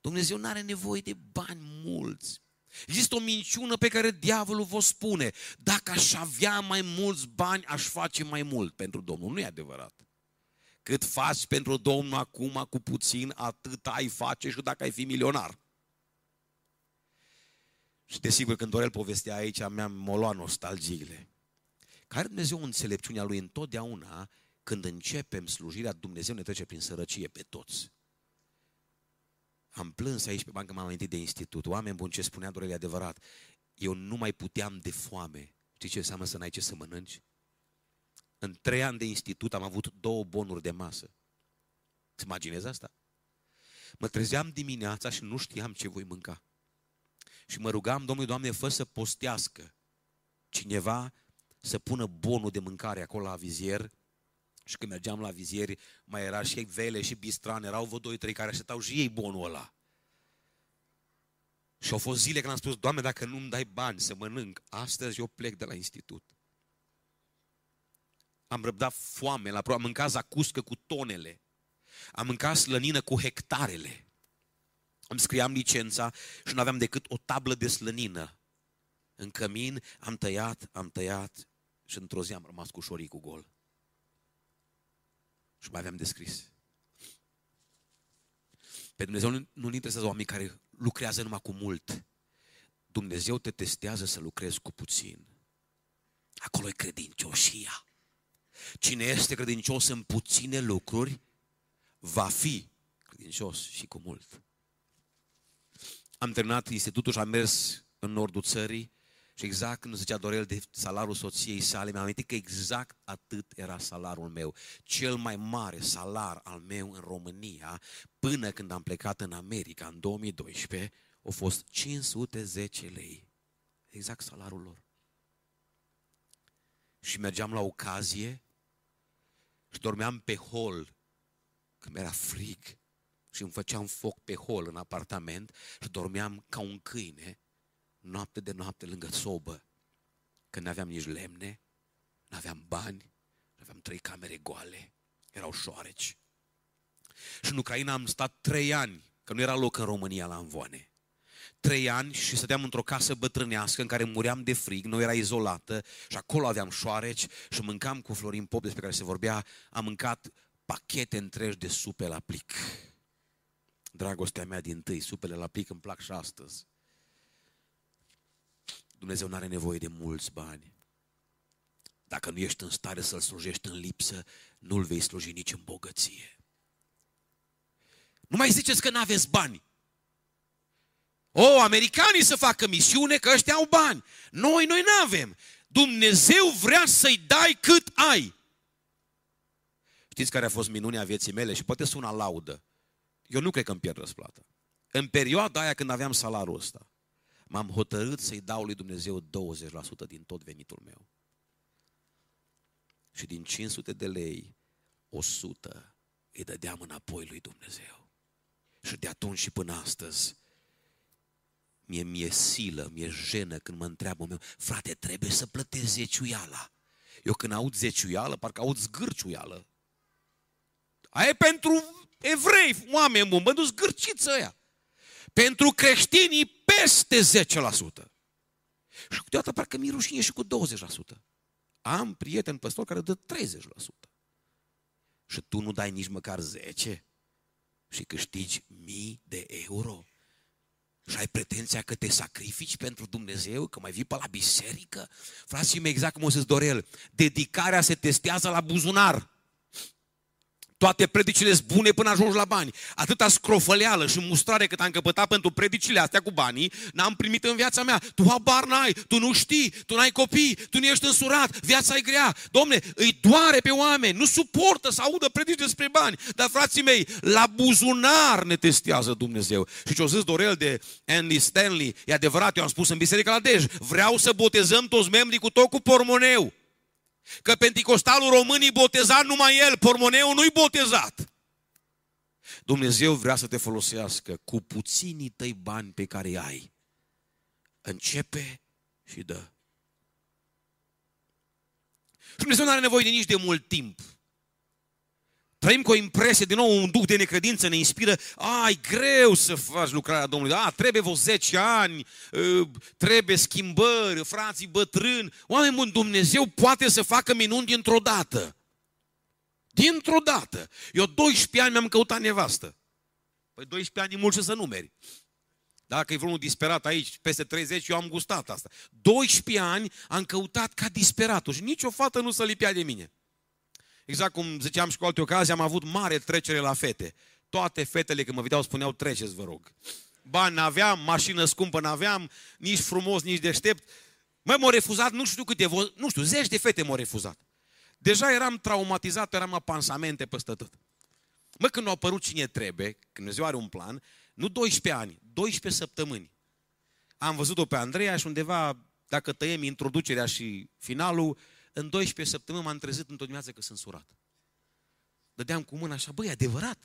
Dumnezeu nu are nevoie de bani mulți. Există o minciună pe care diavolul vă spune. Dacă aș avea mai mulți bani, aș face mai mult pentru Domnul. Nu e adevărat. Cât faci pentru Domnul acum cu puțin, atât ai face și dacă ai fi milionar. Și desigur, când Dorel povestea aici, mi-am luat nostalgiile. Care Dumnezeu înțelepciunea Lui întotdeauna, când începem slujirea, Dumnezeu ne trece prin sărăcie pe toți. Am plâns aici pe bancă, m-am amintit de institut. Oameni buni, ce spunea Dorel, adevărat. Eu nu mai puteam de foame. Știi ce înseamnă să n-ai ce să mănânci? În trei ani de institut am avut două bonuri de masă. Îți imaginezi asta? Mă trezeam dimineața și nu știam ce voi mânca. Și mă rugam, Domnului, Doamne, fă să postească cineva să pună bonul de mâncare acolo la vizier și când mergeam la vizieri, mai era și vele și bistran, erau vă doi, trei care așteptau și ei bonul ăla. Și au fost zile când am spus, Doamne, dacă nu-mi dai bani să mănânc, astăzi eu plec de la institut. Am răbdat foame, la am mâncat zacuscă cu tonele. Am mâncat slănină cu hectarele. Îmi scriam licența și nu aveam decât o tablă de slănină. În cămin am tăiat, am tăiat și într-o zi am rămas cu șorii cu gol. Și mai aveam descris. Pe Dumnezeu nu-L interesează oameni care lucrează numai cu mult. Dumnezeu te testează să lucrezi cu puțin. Acolo e credincioșia. Cine este credincios în puține lucruri, va fi credincios și cu mult. Am terminat institutul și am mers în nordul țării și exact când zicea Dorel de salariul soției sale, mi-am amintit că exact atât era salariul meu. Cel mai mare salar al meu în România, până când am plecat în America în 2012, a fost 510 lei. Exact salariul lor. Și mergeam la ocazie și dormeam pe hol când era frig și îmi făceam foc pe hol în apartament și dormeam ca un câine noapte de noapte lângă sobă, când nu aveam nici lemne, nu aveam bani, aveam trei camere goale, erau șoareci. Și în Ucraina am stat trei ani, că nu era loc în România la învoane. Trei ani și stăteam într-o casă bătrânească în care muream de frig, nu era izolată și acolo aveam șoareci și mâncam cu Florin Pop despre care se vorbea, am mâncat pachete întregi de supe la plic. Dragostea mea din tâi, supele la plic îmi plac și astăzi. Dumnezeu nu are nevoie de mulți bani. Dacă nu ești în stare să-L slujești în lipsă, nu-L vei sluji nici în bogăție. Nu mai ziceți că nu aveți bani. O, americanii să facă misiune că ăștia au bani. Noi, noi nu avem. Dumnezeu vrea să-i dai cât ai. Știți care a fost minunea vieții mele? Și poate sună laudă. Eu nu cred că îmi pierd răsplata. În perioada aia când aveam salariul ăsta, m-am hotărât să-i dau lui Dumnezeu 20% din tot venitul meu. Și din 500 de lei, 100 îi dădeam înapoi lui Dumnezeu. Și de atunci și până astăzi, mie mi-e silă, mi-e jenă când mă întreabă meu, frate, trebuie să plătesc zeciuiala. Eu când aud zeciuială, parcă aud zgârciuială. Aia e pentru evrei, oameni buni, mă duc zgârciță aia. Pentru creștinii peste 10%. Și câteodată parcă mi rușine și cu 20%. Am prieten păstor care dă 30%. Și tu nu dai nici măcar 10 și câștigi mii de euro. Și ai pretenția că te sacrifici pentru Dumnezeu, că mai vii pe la biserică? Frații mei, exact cum o să-ți Dorel, dedicarea se testează la buzunar. Toate predicile sunt bune până ajungi la bani. Atâta scrofăleală și mustrare cât am căpătat pentru predicile astea cu banii, n-am primit în viața mea. Tu habar n-ai, tu nu știi, tu n-ai copii, tu nu ești însurat, viața e grea. Domne, îi doare pe oameni, nu suportă să audă predici despre bani. Dar frații mei, la buzunar ne testează Dumnezeu. Și ce-o zis Dorel de Andy Stanley, e adevărat, eu am spus în biserica la Dej, vreau să botezăm toți membrii cu tot cu pormoneu. Că penticostalul românii botezat numai el, pormoneul nu-i botezat. Dumnezeu vrea să te folosească cu puținii tăi bani pe care îi ai. Începe și dă. Și Dumnezeu nu are nevoie de nici de mult timp. Trăim cu o impresie, din nou, un duc de necredință ne inspiră, a, e greu să faci lucrarea Domnului, a, trebuie vreo 10 ani, ă, trebuie schimbări, frații bătrâni. Oameni buni, Dumnezeu poate să facă minuni dintr-o dată. Dintr-o dată. Eu 12 ani mi-am căutat nevastă. Păi 12 ani e mult și să numeri. Dacă e vreunul disperat aici, peste 30, eu am gustat asta. 12 ani am căutat ca disperatul și nicio fată nu se lipea de mine. Exact cum ziceam și cu alte ocazii, am avut mare trecere la fete. Toate fetele când mă vedeau spuneau, treceți vă rog. Bani n-aveam, mașină scumpă n-aveam, nici frumos, nici deștept. Măi, m-au refuzat, nu știu câte, nu știu, zeci de fete m-au refuzat. Deja eram traumatizat, eram apansamente peste tot. Mă, când au apărut cine trebuie, când Dumnezeu are un plan, nu 12 ani, 12 săptămâni. Am văzut-o pe Andreea și undeva, dacă tăiem introducerea și finalul, în 12 săptămâni m-am trezit într-o dimineață că sunt surat. Dădeam cu mâna așa, băi, adevărat.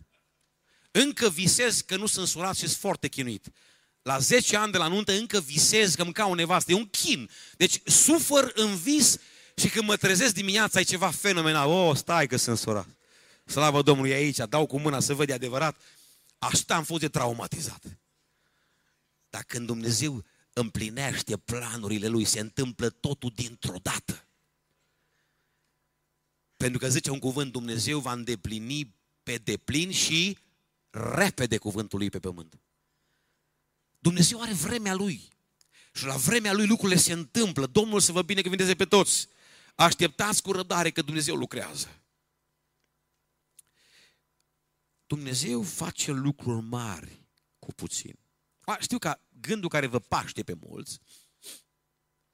Încă visez că nu sunt surat și sunt foarte chinuit. La 10 ani de la nuntă încă visez că îmi ca o nevastă. E un chin. Deci sufăr în vis și când mă trezesc dimineața e ceva fenomenal. Oh, stai că sunt surat. Slavă Domnului aici, dau cu mâna să văd de adevărat. Așa am fost de traumatizat. Dar când Dumnezeu împlinește planurile Lui, se întâmplă totul dintr-o dată. Pentru că zice un cuvânt, Dumnezeu va îndeplini pe deplin și repede cuvântul lui pe pământ. Dumnezeu are vremea lui. Și la vremea lui lucrurile se întâmplă. Domnul să vă binecuvânteze pe toți. Așteptați cu răbdare că Dumnezeu lucrează. Dumnezeu face lucruri mari cu puțin. A, știu că gândul care vă paște pe mulți,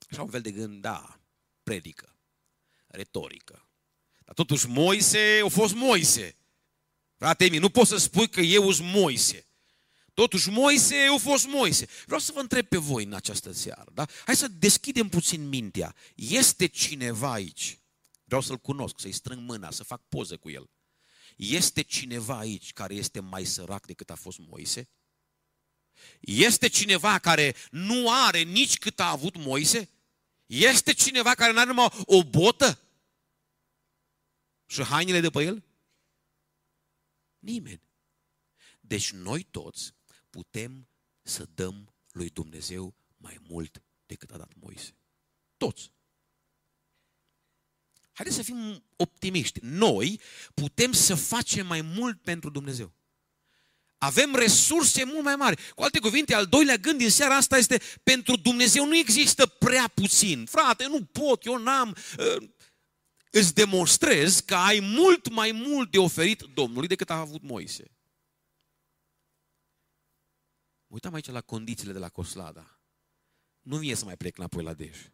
așa un fel de gând, da, predică, retorică. Dar totuși Moise a fost Moise. Frate mie, nu poți să spui că eu sunt Moise. Totuși Moise a fost Moise. Vreau să vă întreb pe voi în această seară. Da? Hai să deschidem puțin mintea. Este cineva aici? Vreau să-l cunosc, să-i strâng mâna, să fac poză cu el. Este cineva aici care este mai sărac decât a fost Moise? Este cineva care nu are nici cât a avut Moise? Este cineva care nu are numai o botă? Și hainele de pe el? Nimeni. Deci noi toți putem să dăm lui Dumnezeu mai mult decât a dat Moise. Toți. Haideți să fim optimiști. Noi putem să facem mai mult pentru Dumnezeu. Avem resurse mult mai mari. Cu alte cuvinte, al doilea gând din seara asta este pentru Dumnezeu nu există prea puțin. Frate, nu pot, eu n-am. Uh, îți demonstrez că ai mult mai mult de oferit Domnului decât a avut Moise. Uitam aici la condițiile de la Coslada. Nu vine să mai plec înapoi la Dej.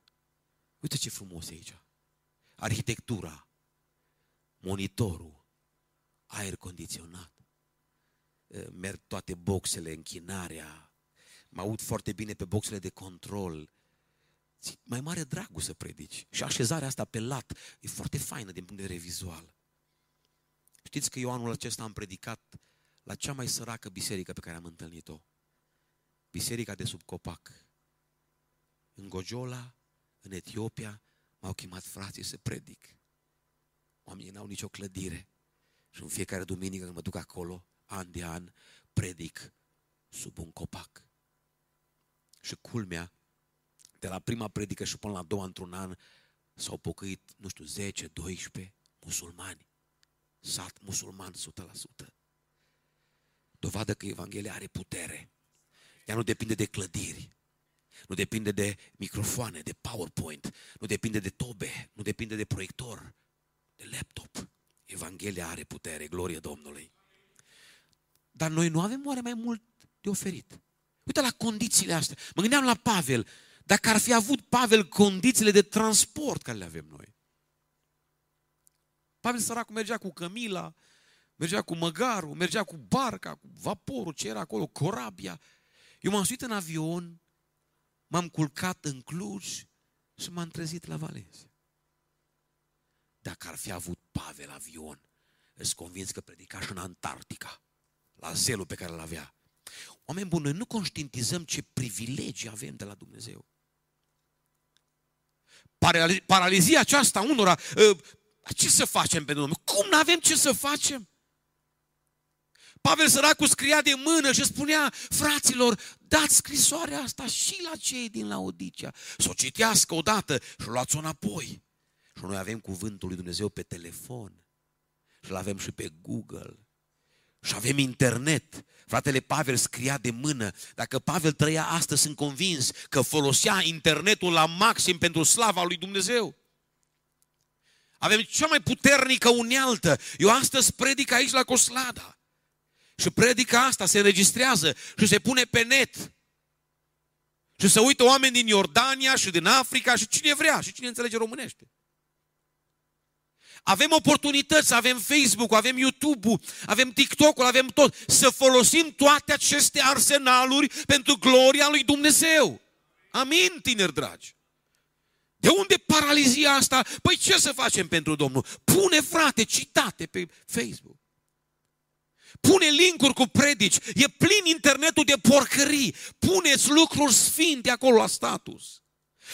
Uite ce frumos e aici. Arhitectura, monitorul, aer condiționat, merg toate boxele, închinarea, mă aud foarte bine pe boxele de control. Mai mare dragul să predici. Și așezarea asta pe lat e foarte faină din punct de vedere vizual. Știți că eu anul acesta am predicat la cea mai săracă biserică pe care am întâlnit-o. Biserica de sub copac. În Gojola, în Etiopia, m-au chemat frații să predic. Oamenii n-au nicio clădire. Și în fiecare duminică când mă duc acolo, an de an, predic sub un copac. Și culmea, de la prima predică și până la doua într-un an, s-au pocăit, nu știu, 10, 12 musulmani. Sat musulman 100%. Dovadă că Evanghelia are putere. Ea nu depinde de clădiri, nu depinde de microfoane, de PowerPoint, nu depinde de tobe, nu depinde de proiector, de laptop. Evanghelia are putere, glorie Domnului. Dar noi nu avem oare mai mult de oferit? Uite la condițiile astea. Mă gândeam la Pavel. Dacă ar fi avut Pavel condițiile de transport care le avem noi. Pavel săracul mergea cu cămila, mergea cu măgarul, mergea cu barca, cu vaporul ce era acolo, corabia. Eu m-am suit în avion, m-am culcat în Cluj și m-am trezit la Valencia. Dacă ar fi avut Pavel avion, îți convins că predica și în Antarctica, la zelul pe care îl avea. Oameni buni, noi nu conștientizăm ce privilegii avem de la Dumnezeu. Paralizia aceasta unora, ă, ce să facem pentru Domnul? Cum nu avem ce să facem? Pavel săracul scria de mână și spunea, fraților, dați scrisoarea asta și la cei din Laodicea. Să o citească odată și luați-o înapoi. Și noi avem cuvântul lui Dumnezeu pe telefon. Și îl avem și pe Google. Și avem internet. Fratele Pavel scria de mână. Dacă Pavel trăia astăzi, sunt convins că folosea internetul la maxim pentru slava lui Dumnezeu. Avem cea mai puternică unealtă. Eu astăzi predic aici la Coslada. Și predica asta se înregistrează și se pune pe net. Și se uită oameni din Iordania și din Africa și cine vrea și cine înțelege românește. Avem oportunități, avem Facebook, avem YouTube-ul, avem TikTok-ul, avem tot. Să folosim toate aceste arsenaluri pentru gloria lui Dumnezeu. Amin, tineri dragi. De unde paralizia asta? Păi ce să facem pentru Domnul? Pune, frate, citate pe Facebook. Pune linkuri cu predici. E plin internetul de porcării. Puneți lucruri sfinte acolo la status.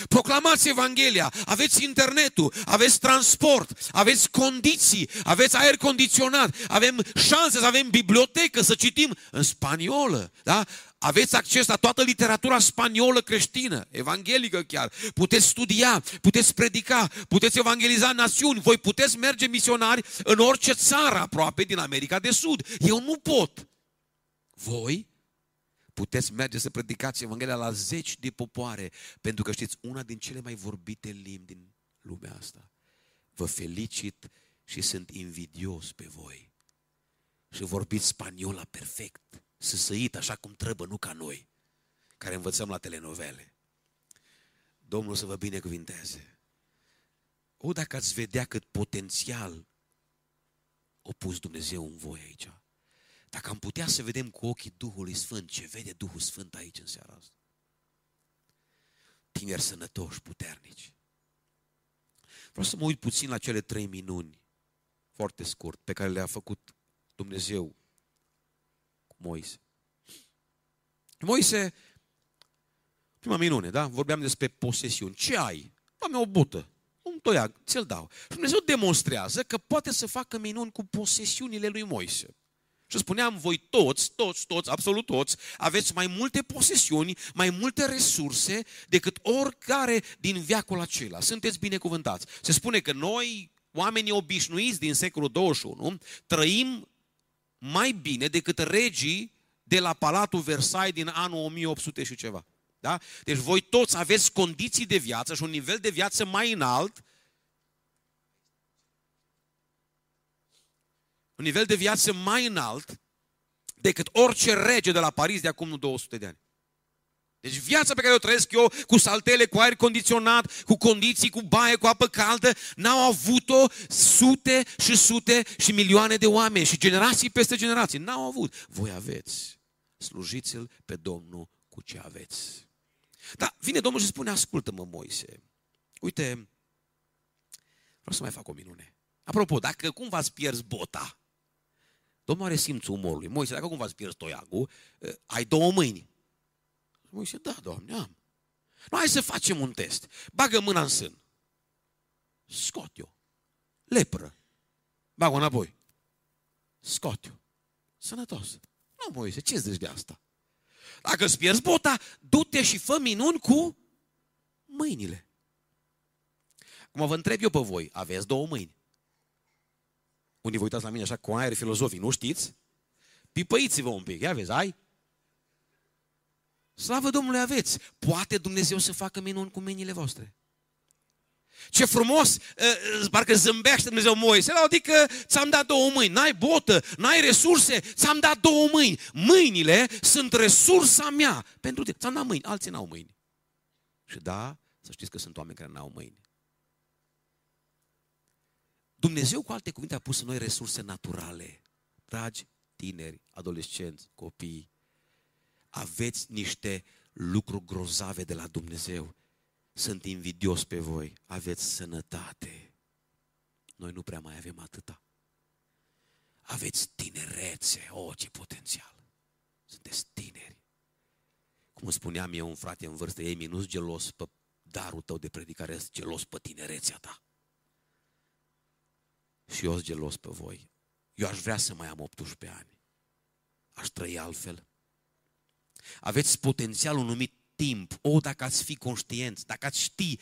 Proclamați Evanghelia, aveți internetul, aveți transport, aveți condiții, aveți aer condiționat, avem șanse să avem bibliotecă, să citim în spaniolă, da? Aveți acces la toată literatura spaniolă creștină, evanghelică chiar. Puteți studia, puteți predica, puteți evangeliza națiuni. Voi puteți merge misionari în orice țară aproape din America de Sud. Eu nu pot. Voi puteți merge să predicați Evanghelia la zeci de popoare, pentru că știți, una din cele mai vorbite limbi din lumea asta. Vă felicit și sunt invidios pe voi. și vorbiți spaniola perfect, săsăit așa cum trebuie, nu ca noi, care învățăm la telenovele. Domnul să vă binecuvinteze. O, dacă ați vedea cât potențial a pus Dumnezeu în voi aici. Dacă am putea să vedem cu ochii Duhului Sfânt ce vede Duhul Sfânt aici în seara asta. Tineri sănătoși, puternici. Vreau să mă uit puțin la cele trei minuni, foarte scurt, pe care le-a făcut Dumnezeu cu Moise. Moise, prima minune, da? Vorbeam despre posesiuni. Ce ai? Am o bută, un toiag, ți-l dau. Și Dumnezeu demonstrează că poate să facă minuni cu posesiunile lui Moise. Și spuneam, voi toți, toți, toți, absolut toți, aveți mai multe posesiuni, mai multe resurse decât oricare din viacul acela. Sunteți binecuvântați. Se spune că noi, oamenii obișnuiți din secolul 21, trăim mai bine decât regii de la Palatul Versailles din anul 1800 și ceva. Da? Deci voi toți aveți condiții de viață și un nivel de viață mai înalt un nivel de viață mai înalt decât orice rege de la Paris de acum 200 de ani. Deci viața pe care o trăiesc eu, cu saltele, cu aer condiționat, cu condiții, cu baie, cu apă caldă, n-au avut-o sute și sute și milioane de oameni și generații peste generații. N-au avut. Voi aveți. Slujiți-L pe Domnul cu ce aveți. Dar vine Domnul și spune, ascultă-mă, Moise. Uite, vreau să mai fac o minune. Apropo, dacă cumva îți pierzi bota, Domnul are simțul umorului. Moise, dacă cumva îți pierzi toiagul, eh, ai două mâini. Moise, da, Doamne, am. Nu, hai să facem un test. Bagă mâna în sân. Scot eu. Lepră. Bagă înapoi. Scot eu. Sănătos. Nu, Moise, ce zici de asta? Dacă îți pierzi bota, du-te și fă minuni cu mâinile. Acum vă întreb eu pe voi, aveți două mâini. Unii vă uitați la mine așa cu aer filozofii, nu știți? Pipăiți-vă un pic, ia vezi, ai? Slavă Domnului aveți! Poate Dumnezeu să facă minuni cu mâinile voastre. Ce frumos, ă, ă, parcă zâmbește Dumnezeu Moise, adică ți-am dat două mâini, n-ai botă, n-ai resurse, ți-am dat două mâini. Mâinile sunt resursa mea pentru tine. Ți-am dat mâini, alții n-au mâini. Și da, să știți că sunt oameni care n-au mâini. Dumnezeu, cu alte cuvinte, a pus în noi resurse naturale. Dragi tineri, adolescenți, copii, aveți niște lucruri grozave de la Dumnezeu. Sunt invidios pe voi. Aveți sănătate. Noi nu prea mai avem atâta. Aveți tinerețe. O, oh, ce potențial. Sunteți tineri. Cum spuneam eu, un frate în vârstă, ei nu gelos pe darul tău de predicare, gelos pe tinerețea ta și eu sunt gelos pe voi. Eu aș vrea să mai am 18 ani. Aș trăi altfel. Aveți potențialul numit timp. O, dacă ați fi conștienți, dacă ați ști,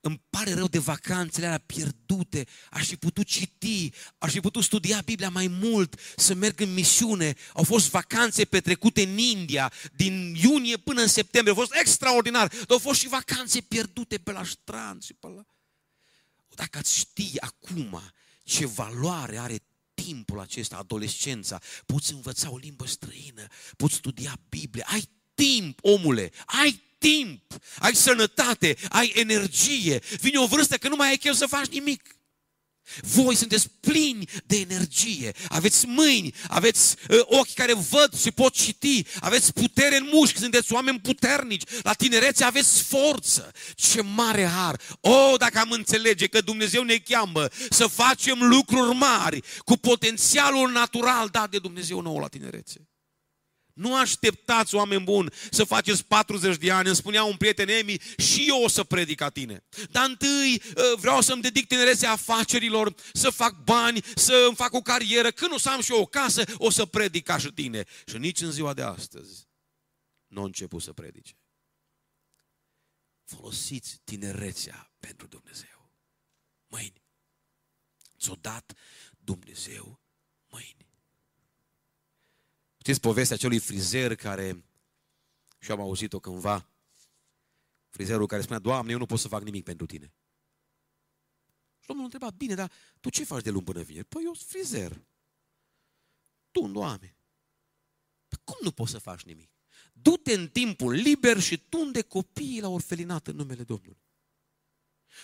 îmi pare rău de vacanțele alea pierdute, aș fi putut citi, aș fi putut studia Biblia mai mult, să merg în misiune. Au fost vacanțe petrecute în India, din iunie până în septembrie, au fost extraordinar, dar au fost și vacanțe pierdute pe la strand și pe la... Dacă ați ști acum ce valoare are timpul acesta, adolescența, poți învăța o limbă străină, poți studia Biblia, ai timp, omule, ai timp, ai sănătate, ai energie, vine o vârstă că nu mai ai chef să faci nimic. Voi sunteți plini de energie, aveți mâini, aveți uh, ochi care văd și pot citi, aveți putere în mușchi, sunteți oameni puternici, la tinerețe aveți forță. Ce mare har! O, dacă am înțelege că Dumnezeu ne cheamă să facem lucruri mari cu potențialul natural dat de Dumnezeu nou la tinerețe. Nu așteptați, oameni buni, să faceți 40 de ani. Îmi spunea un prieten Emi, și eu o să predic ca tine. Dar întâi ă, vreau să-mi dedic tinerețea afacerilor, să fac bani, să îmi fac o carieră. Când o să am și eu o casă, o să predic ca și tine. Și nici în ziua de astăzi nu a început să predice. Folosiți tinerețea pentru Dumnezeu. Mâini. Ți-o dat Dumnezeu mâini. Știți povestea acelui frizer care, și am auzit-o cândva, frizerul care spunea, Doamne, eu nu pot să fac nimic pentru tine. Și Domnul întreba, bine, dar tu ce faci de luni până vineri? Păi eu sunt frizer. tund oameni. Păi cum nu poți să faci nimic? Du-te în timpul liber și tunde copiii la orfelinat în numele Domnului.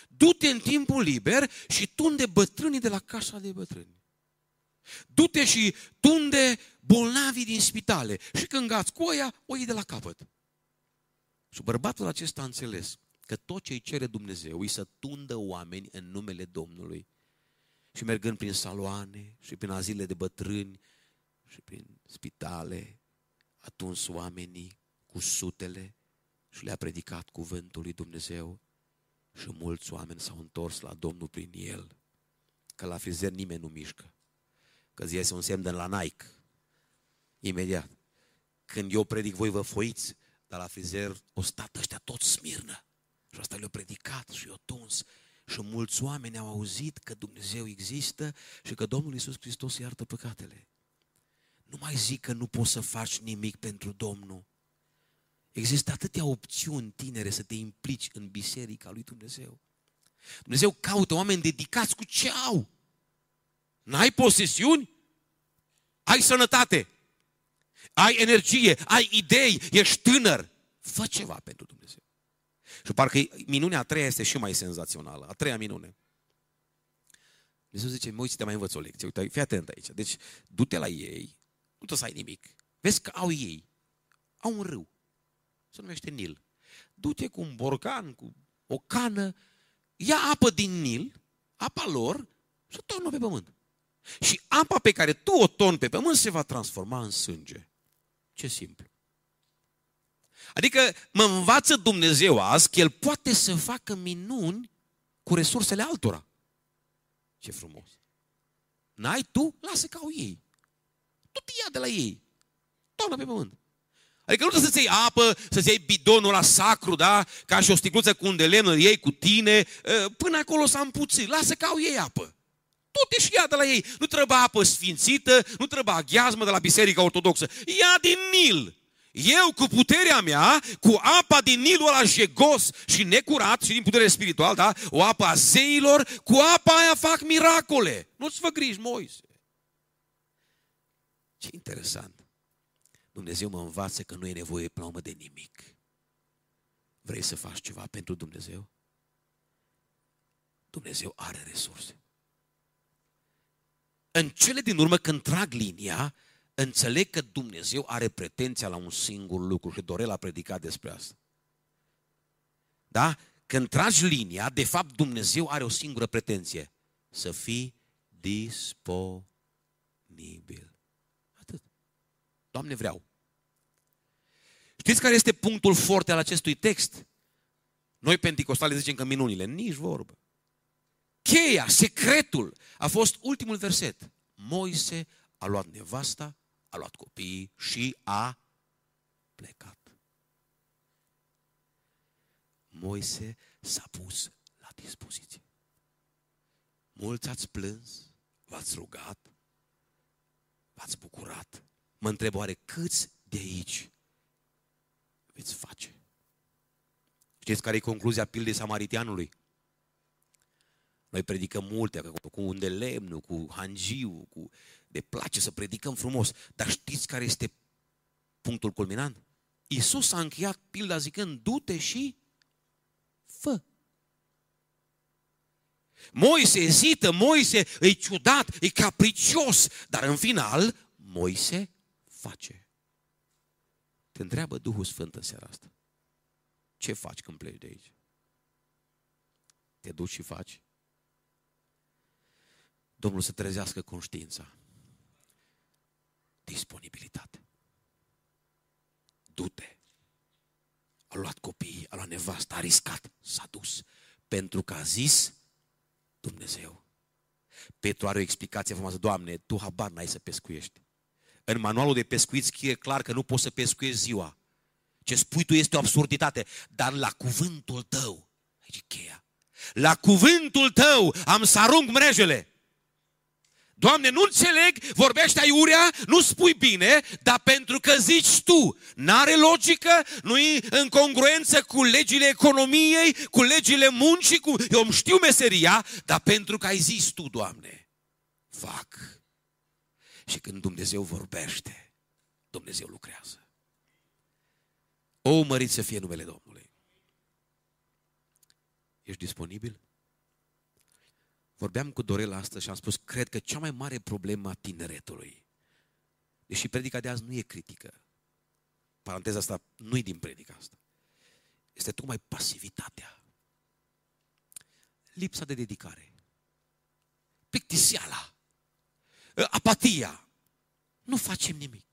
Du-te în timpul liber și tunde bătrânii de la casa de bătrâni. Du-te și tunde bolnavii din spitale și când gați cu oia, o iei de la capăt. Și bărbatul acesta a înțeles că tot ce îi cere Dumnezeu e să tundă oameni în numele Domnului. Și mergând prin saloane și prin azile de bătrâni și prin spitale, a tuns oamenii cu sutele și le-a predicat cuvântul lui Dumnezeu și mulți oameni s-au întors la Domnul prin el. Că la frizer nimeni nu mișcă. Că îți iese un semn de la Nike. Imediat. Când eu predic, voi vă foiți, dar la frizer o stat ăștia tot smirnă. Și asta le-a predicat și i-a tuns. Și mulți oameni au auzit că Dumnezeu există și că Domnul Iisus Hristos iartă păcatele. Nu mai zic că nu poți să faci nimic pentru Domnul. Există atâtea opțiuni tinere să te implici în biserica lui Dumnezeu. Dumnezeu caută oameni dedicați cu ce au. N-ai posesiuni? Ai sănătate. Ai energie, ai idei, ești tânăr. Fă ceva pentru Dumnezeu. Și parcă minunea a treia este și mai senzațională. A treia minune. Dumnezeu zice, mă uite, te mai învăț o lecție. Uite, fii atent aici. Deci, du-te la ei, nu trebuie să ai nimic. Vezi că au ei. Au un râu se numește Nil. Du-te cu un borcan, cu o cană, ia apă din Nil, apa lor, și o tornă pe pământ. Și apa pe care tu o torni pe pământ se va transforma în sânge. Ce simplu. Adică mă învață Dumnezeu azi că El poate să facă minuni cu resursele altora. Ce frumos. N-ai tu? Lasă ca au ei. Tu te ia de la ei. Toarnă pe pământ. Adică nu trebuie să-ți iei apă, să-ți iei bidonul la sacru, da? Ca și o sticluță cu un de lemn, îl iei cu tine, ă, până acolo să împuți. Lasă că au ei apă. Tu te și ia de la ei. Nu trebuie apă sfințită, nu trebuie aghiazmă de la Biserica Ortodoxă. Ia din Nil. Eu cu puterea mea, cu apa din Nilul ăla jegos și necurat și din putere spiritual, da? O apă a zeilor, cu apa aia fac miracole. Nu-ți fă griji, Moise. Ce interesant. Dumnezeu mă învață că nu e nevoie până la de nimic. Vrei să faci ceva pentru Dumnezeu? Dumnezeu are resurse. În cele din urmă, când trag linia, înțeleg că Dumnezeu are pretenția la un singur lucru și Dorel a predicat despre asta. Da? Când tragi linia, de fapt Dumnezeu are o singură pretenție. Să fii disponibil. Doamne, vreau. Știți care este punctul forte al acestui text? Noi penticostali zicem că minunile, nici vorbă. Cheia, secretul a fost ultimul verset. Moise a luat nevasta, a luat copiii și a plecat. Moise s-a pus la dispoziție. Mulți ați plâns, v-ați rugat, v-ați bucurat, Mă întreb oare câți de aici veți face? Știți care e concluzia pildei samaritianului? Noi predicăm multe, cu un de lemn, cu hangiu, cu... de place să predicăm frumos. Dar știți care este punctul culminant? Iisus a încheiat pilda zicând, du-te și fă. Moise ezită, Moise e ciudat, e capricios, dar în final, Moise face? Te întreabă Duhul Sfânt în seara asta. Ce faci când pleci de aici? Te duci și faci? Domnul să trezească conștiința. Disponibilitate. Du-te. A luat copiii, a luat nevasta, a riscat, s-a dus. Pentru că a zis Dumnezeu. Petru are o explicație frumoasă. Doamne, Tu habar n-ai să pescuiești. În manualul de pescuit scrie clar că nu poți să pescuiești ziua. Ce spui tu este o absurditate, dar la cuvântul tău, aici cheia, la cuvântul tău am să arunc mrejele. Doamne, nu înțeleg, vorbește aiurea, nu spui bine, dar pentru că zici tu, n-are logică, nu e în congruență cu legile economiei, cu legile muncii, cu... eu îmi știu meseria, dar pentru că ai zis tu, Doamne, fac. Și când Dumnezeu vorbește, Dumnezeu lucrează. O, mărit să fie numele Domnului. Ești disponibil? Vorbeam cu Dorel astăzi și am spus, cred că cea mai mare problemă a tineretului, deși predica de azi nu e critică, paranteza asta nu e din predica asta, este tocmai pasivitatea, lipsa de dedicare, plictiseala, apatia. Nu facem nimic.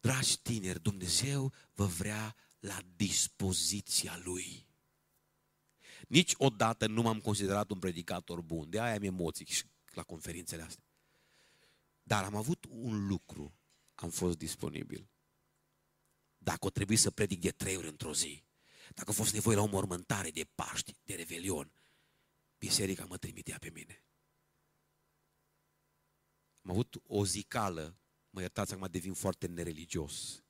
Dragi tineri, Dumnezeu vă vrea la dispoziția Lui. Niciodată nu m-am considerat un predicator bun. De aia am emoții și la conferințele astea. Dar am avut un lucru. Am fost disponibil. Dacă o trebuie să predic de trei ori într-o zi, dacă a fost nevoie la o mormântare de Paști, de Revelion, biserica mă trimitea pe mine. Am avut o zicală, mă iertați, acum devin foarte nereligios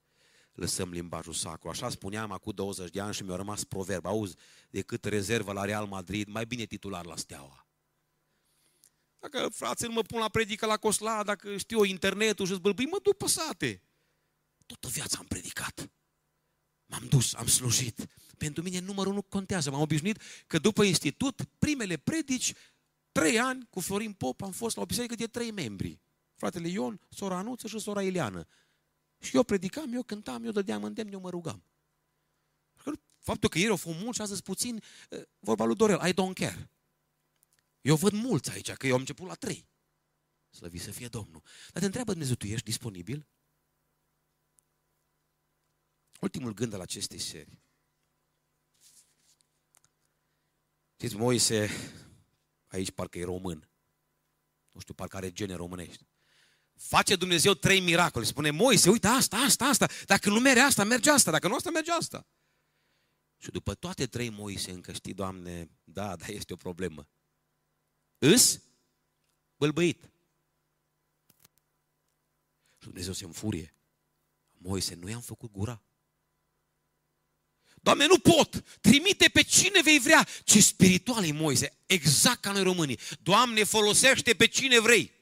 lăsăm limbajul sacru. Așa spuneam acum 20 de ani și mi-a rămas proverb. Auzi, decât rezervă la Real Madrid, mai bine titular la Steaua. Dacă frații nu mă pun la predică la Cosla, dacă știu internetul și zbâlbâi, mă duc păsate. Toată viața am predicat. M-am dus, am slujit. Pentru mine numărul nu contează. M-am obișnuit că după institut, primele predici, trei ani cu Florin Pop, am fost la o biserică de trei membri. Fratele Ion, sora Anuță și sora Ileană. Și eu predicam, eu cântam, eu dădeam îndemn, eu mă rugam. Faptul că ieri au fost mulți și astăzi puțin, vorba lui Dorel, I don't care. Eu văd mulți aici, că eu am început la trei. Slăvi să fie Domnul. Dar te întreabă Dumnezeu, tu ești disponibil? Ultimul gând al acestei serii. Știți, Moise, aici parcă e român. Nu știu, parcă are gene românești face Dumnezeu trei miracole. Spune, Moise, uite asta, asta, asta. Dacă nu merge asta, merge asta. Dacă nu asta, merge asta. Și după toate trei Moise încă știi, Doamne, da, dar este o problemă. Îs bălbăit. Și Dumnezeu se înfurie. Moise, nu i-am făcut gura. Doamne, nu pot! Trimite pe cine vei vrea! Ce spiritual e Moise! Exact ca noi românii. Doamne, folosește pe cine vrei!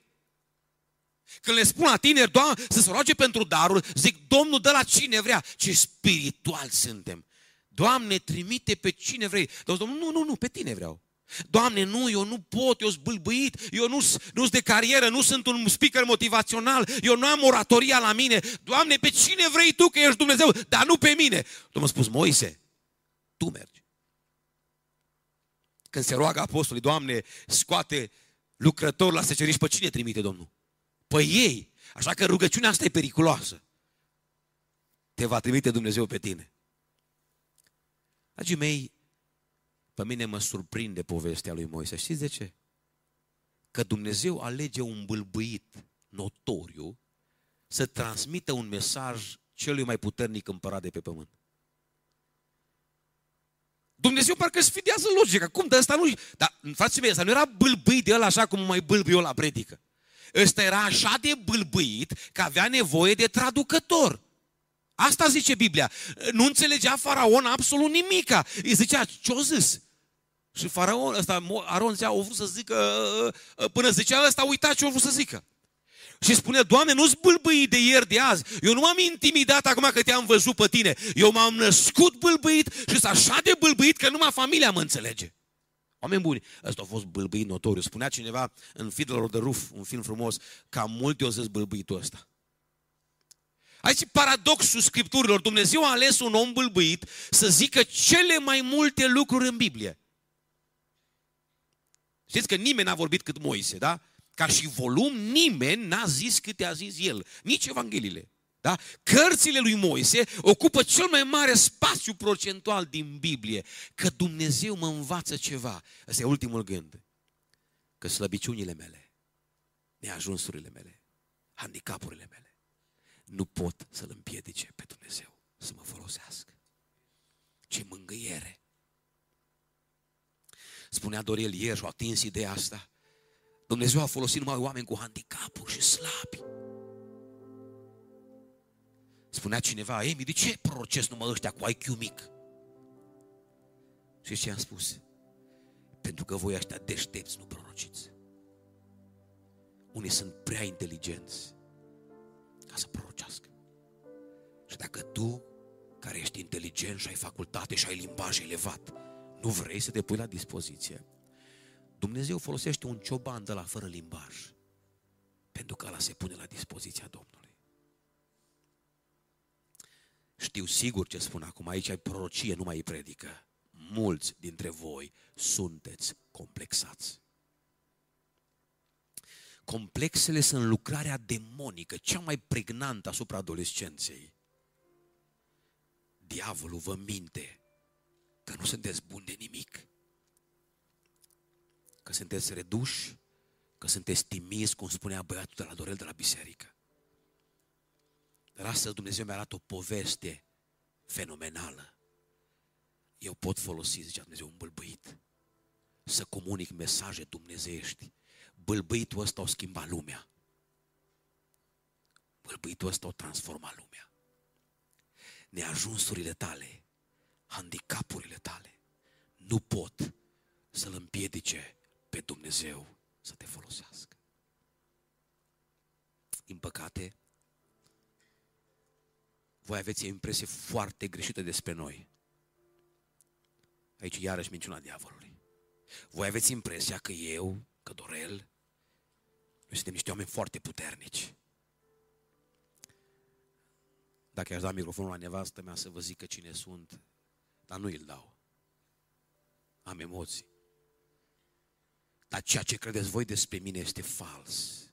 Când le spun la tineri, Doamne, să se roage pentru daruri, zic, Domnul dă la cine vrea. Ce spiritual suntem. Doamne, trimite pe cine vrei. Dar Domnul, nu, nu, nu, pe tine vreau. Doamne, nu, eu nu pot, eu sunt bâlbâit, eu nu sunt de carieră, nu sunt un speaker motivațional, eu nu am oratoria la mine. Doamne, pe cine vrei Tu că ești Dumnezeu, dar nu pe mine. Domnul a spus, Moise, tu mergi. Când se roagă apostolii, Doamne, scoate lucrătorul la seceriș, pe cine trimite Domnul? Pe ei. Așa că rugăciunea asta e periculoasă. Te va trimite Dumnezeu pe tine. Dragii mei, pe mine mă surprinde povestea lui Moise. Știți de ce? Că Dumnezeu alege un bâlbâit notoriu să transmită un mesaj celui mai puternic împărat de pe pământ. Dumnezeu parcă sfidează logica. Cum de asta nu... Dar, frații mei, asta nu era bâlbâit de el așa cum mai bâlbâi eu la predică. Ăsta era așa de bâlbâit că avea nevoie de traducător. Asta zice Biblia. Nu înțelegea faraon absolut nimica. Îi zicea, ce-o zis? Și faraon, ăsta, Aron zicea, o vrut să zică, ă, ă, până zicea ăsta, uita ce o vrut să zică. Și spune, Doamne, nu-ți bâlbâi de ieri, de azi. Eu nu m-am intimidat acum că te-am văzut pe tine. Eu m-am născut bâlbâit și sunt așa de bâlbâit că numai familia mă înțelege. Oameni buni, ăsta a fost bâlbâit notoriu. Spunea cineva în Fiddler of the Roof, un film frumos, cam multe o zis bâlbâitul ăsta. Aici paradoxul Scripturilor. Dumnezeu a ales un om bâlbâit să zică cele mai multe lucruri în Biblie. Știți că nimeni n-a vorbit cât Moise, da? Ca și volum, nimeni n-a zis câte a zis el. Nici Evangheliile. Da? Cărțile lui Moise ocupă cel mai mare spațiu procentual din Biblie. Că Dumnezeu mă învață ceva. Ăsta e ultimul gând. Că slăbiciunile mele, neajunsurile mele, handicapurile mele, nu pot să-L împiedice pe Dumnezeu să mă folosească. Ce mângâiere! Spunea Doriel ieri și a atins ideea asta. Dumnezeu a folosit numai oameni cu handicapuri și slabi. Spunea cineva, Amy, de ce proces numai ăștia cu IQ mic? Și ce am spus? Pentru că voi ăștia deștepți nu prorociți. Unii sunt prea inteligenți ca să prorocească. Și dacă tu, care ești inteligent și ai facultate și ai limbaj elevat, nu vrei să te pui la dispoziție, Dumnezeu folosește un cioban de la fără limbaj, pentru că ăla se pune la dispoziția Domnului. Știu sigur ce spun acum, aici ai prorocie, nu mai e predică. Mulți dintre voi sunteți complexați. Complexele sunt lucrarea demonică, cea mai pregnantă asupra adolescenței. Diavolul vă minte că nu sunteți buni de nimic, că sunteți reduși, că sunteți timizi, cum spunea băiatul de la Dorel de la biserică. Dar astăzi Dumnezeu mi-a arătat o poveste fenomenală. Eu pot folosi, zicea Dumnezeu, un bâlbâit să comunic mesaje dumnezeiești. Bâlbâitul ăsta o schimba lumea. Bâlbâitul ăsta o transforma lumea. Neajunsurile tale, handicapurile tale, nu pot să-L împiedice pe Dumnezeu să te folosească. Din păcate, voi aveți o impresie foarte greșită despre noi. Aici iarăși minciuna diavolului. Voi aveți impresia că eu, că Dorel, noi suntem niște oameni foarte puternici. Dacă aș da microfonul la nevastă mea să vă zică cine sunt, dar nu îl dau. Am emoții. Dar ceea ce credeți voi despre mine este fals.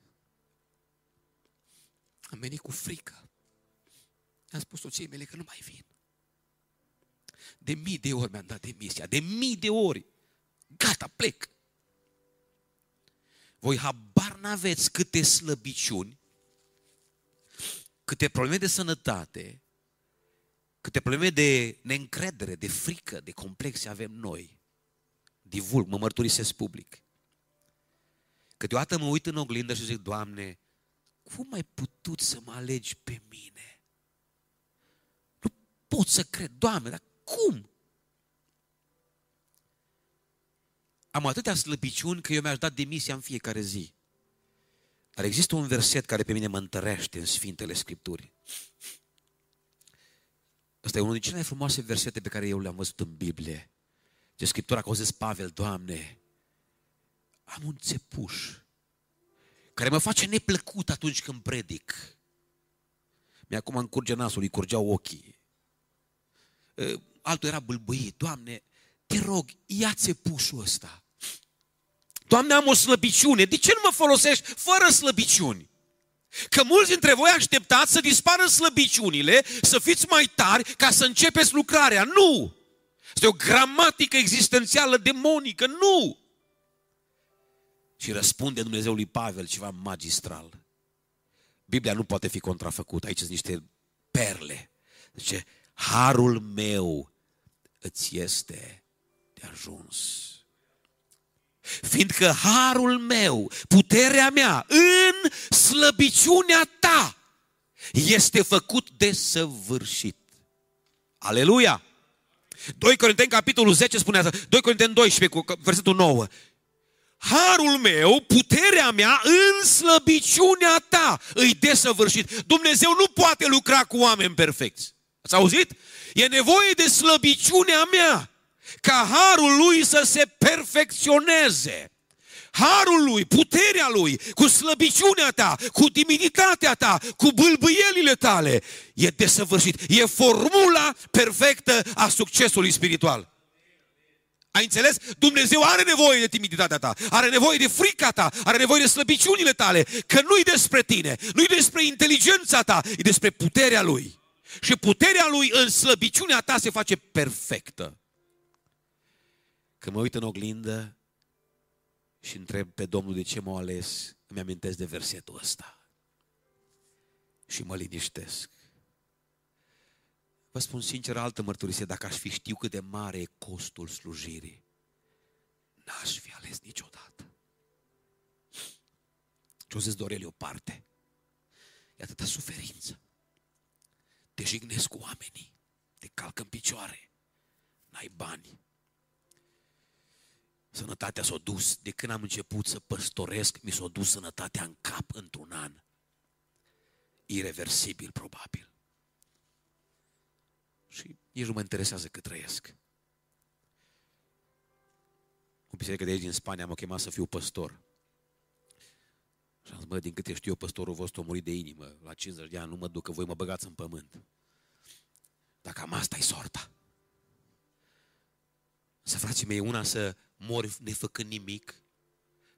Am venit cu frică. Am spus soției mele că nu mai vin. De mii de ori mi-am dat demisia, de mii de ori. Gata, plec. Voi habar n-aveți câte slăbiciuni, câte probleme de sănătate, câte probleme de neîncredere, de frică, de complexe avem noi. Divulg, mă mărturisesc public. Câteodată mă uit în oglindă și zic, Doamne, cum ai putut să mă alegi pe mine? Nu pot să cred, Doamne, dar cum? Am atâtea slăbiciuni că eu mi-aș da demisia în fiecare zi. Dar există un verset care pe mine mă întărește în Sfintele Scripturi. Ăsta e unul din cele mai frumoase versete pe care eu le-am văzut în Biblie. De Scriptura că zis Pavel, Doamne, am un țepuș care mă face neplăcut atunci când predic. Mi-acum încurge nasul, îi curgeau ochii. Altul era bâlbâit. Doamne, te rog, ia țepușul ăsta. Doamne, am o slăbiciune. De ce nu mă folosești fără slăbiciuni? Că mulți dintre voi așteptați să dispară slăbiciunile, să fiți mai tari ca să începeți lucrarea. Nu! Este o gramatică existențială demonică. Nu! Și răspunde Dumnezeu lui Pavel ceva magistral. Biblia nu poate fi contrafăcută. Aici sunt niște perle. Zice, harul meu îți este de ajuns. Fiindcă harul meu, puterea mea, în slăbiciunea ta, este făcut de săvârșit. Aleluia! 2 Corinteni, capitolul 10 spune asta, 2 Corinteni 12, cu versetul 9 harul meu, puterea mea în slăbiciunea ta îi desăvârșit. Dumnezeu nu poate lucra cu oameni perfecți. Ați auzit? E nevoie de slăbiciunea mea ca harul lui să se perfecționeze. Harul lui, puterea lui, cu slăbiciunea ta, cu diminitatea ta, cu bâlbâielile tale, e desăvârșit. E formula perfectă a succesului spiritual. Ai înțeles? Dumnezeu are nevoie de timiditatea ta, are nevoie de frica ta, are nevoie de slăbiciunile tale, că nu-i despre tine, nu-i despre inteligența ta, e despre puterea Lui. Și puterea Lui în slăbiciunea ta se face perfectă. Când mă uit în oglindă și întreb pe Domnul de ce m-a ales, îmi amintesc de versetul ăsta. Și mă liniștesc. Vă spun sincer altă mărturisire, dacă aș fi știu cât de mare e costul slujirii, n-aș fi ales niciodată. Ce-o zis Dorel o parte. E atâta suferință. Te jignesc cu oamenii, te calcă în picioare, n-ai bani. Sănătatea s-a dus. De când am început să păstoresc, mi s-a dus sănătatea în cap într-un an. Irreversibil, probabil. nici nu mă interesează cât trăiesc. O biserică de aici din Spania m-a chemat să fiu păstor. Și am zis, mă, din câte știu eu, păstorul vostru a murit de inimă. La 50 de ani nu mă duc, că voi mă băgați în pământ. Dacă am asta e sorta. Să, frații mei, una să mori nefăcând nimic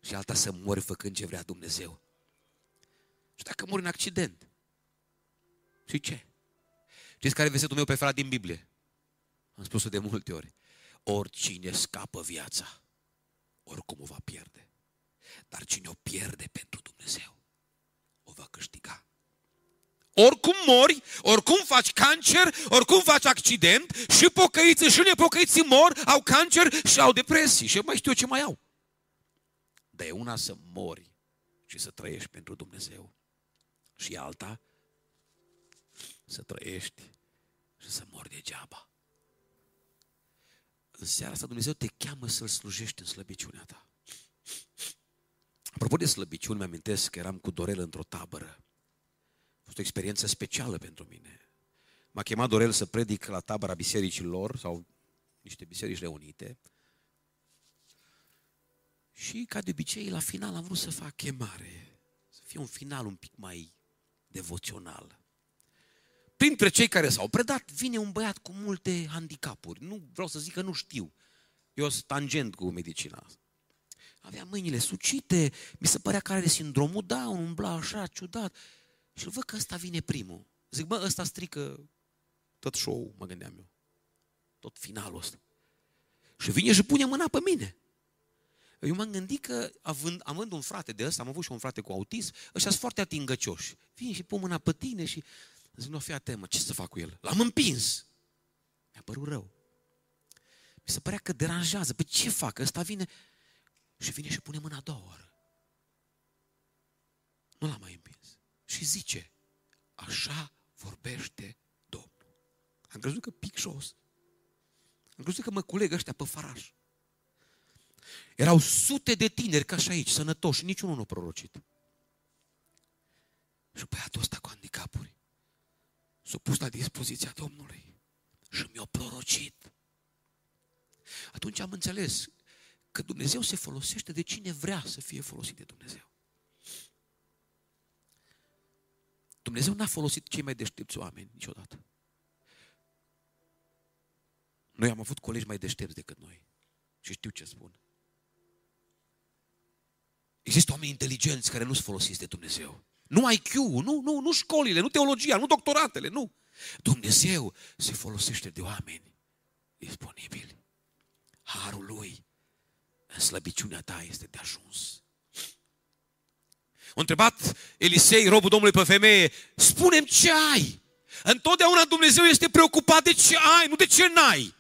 și alta să mori făcând ce vrea Dumnezeu. Și dacă mori în accident, și ce? Știți care e versetul meu preferat din Biblie? Am spus-o de multe ori. Oricine scapă viața, oricum o va pierde. Dar cine o pierde pentru Dumnezeu, o va câștiga. Oricum mori, oricum faci cancer, oricum faci accident, și pocăiții și nepocăiții mor, au cancer și au depresii și mai știu eu ce mai au. Dar e una să mori și să trăiești pentru Dumnezeu. Și alta să trăiești și să mori degeaba. În seara asta Dumnezeu te cheamă să-L slujești în slăbiciunea ta. Apropo de slăbiciuni, mi-amintesc că eram cu Dorel într-o tabără. A fost o experiență specială pentru mine. M-a chemat Dorel să predic la tabăra bisericilor sau niște biserici reunite. Și, ca de obicei, la final am vrut să fac chemare. Să fie un final un pic mai devoțional. Printre cei care s-au predat, vine un băiat cu multe handicapuri. Nu vreau să zic că nu știu. Eu sunt tangent cu medicina Avea mâinile sucite, mi se părea că are sindromul Down, umbla așa, ciudat. Și văd că ăsta vine primul. Zic, bă, ăsta strică tot show mă gândeam eu. Tot finalul ăsta. Și vine și pune mâna pe mine. Eu m-am gândit că, având, având un frate de ăsta, am avut și un frate cu autism, ăștia sunt foarte atingăcioși. Vine și pun mâna pe tine și zic, nu, fii atent, mă, ce să fac cu el? L-am împins. Mi-a părut rău. Mi se părea că deranjează. Păi ce fac? Ăsta vine și vine și pune mâna a doua oară. Nu l-am mai împins. Și zice, așa vorbește Domnul. Am crezut că pic jos. Am crezut că mă culeg ăștia pe faraș. Erau sute de tineri ca și aici, sănătoși, niciunul nu a prorocit. Și băiatul ăsta cu handicapuri s-a pus la dispoziția Domnului și mi-a prorocit. Atunci am înțeles că Dumnezeu se folosește de cine vrea să fie folosit de Dumnezeu. Dumnezeu n-a folosit cei mai deștepți oameni niciodată. Noi am avut colegi mai deștepți decât noi. Și știu ce spun. Există oameni inteligenți care nu sunt folosiți de Dumnezeu. Nu IQ, nu, nu, nu școlile, nu teologia, nu doctoratele, nu. Dumnezeu se folosește de oameni disponibili. Harul Lui în slăbiciunea ta este de ajuns. A întrebat Elisei, robul Domnului pe femeie, spunem ce ai. Întotdeauna Dumnezeu este preocupat de ce ai, nu de ce n-ai.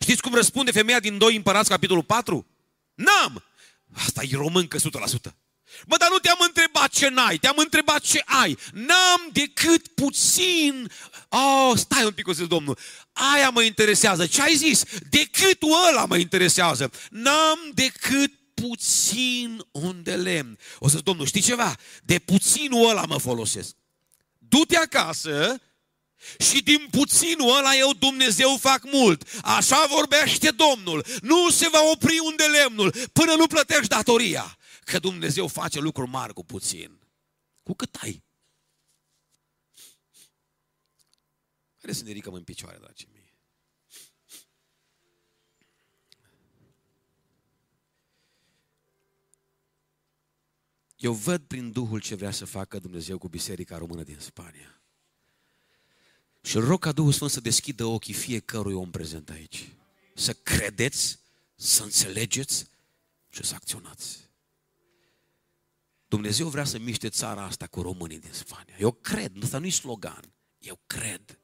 Știți cum răspunde femeia din 2 Împărați, capitolul 4? N-am! Asta e româncă 100%. Bă, dar nu te-am întrebat ce n-ai, te-am întrebat ce ai. N-am decât puțin. Oh, stai un pic, o zis Domnul. Aia mă interesează. Ce ai zis? Decât ăla mă interesează. N-am decât puțin un de lemn. O să Domnul, știi ceva? De puținul ăla mă folosesc. Du-te acasă și din puținul ăla eu Dumnezeu fac mult. Așa vorbește Domnul. Nu se va opri unde lemnul până nu plătești datoria. Că Dumnezeu face lucruri mari cu puțin. Cu cât ai. Haideți să ne ridicăm în picioare, dragii mei. Eu văd prin Duhul ce vrea să facă Dumnezeu cu Biserica Română din Spania. Și îl rog ca Duhul Sfânt să deschidă ochii fiecărui om prezent aici. Să credeți, să înțelegeți și să acționați. Dumnezeu vrea să miște țara asta cu românii din Spania. Eu cred, ăsta nu e slogan. Eu cred.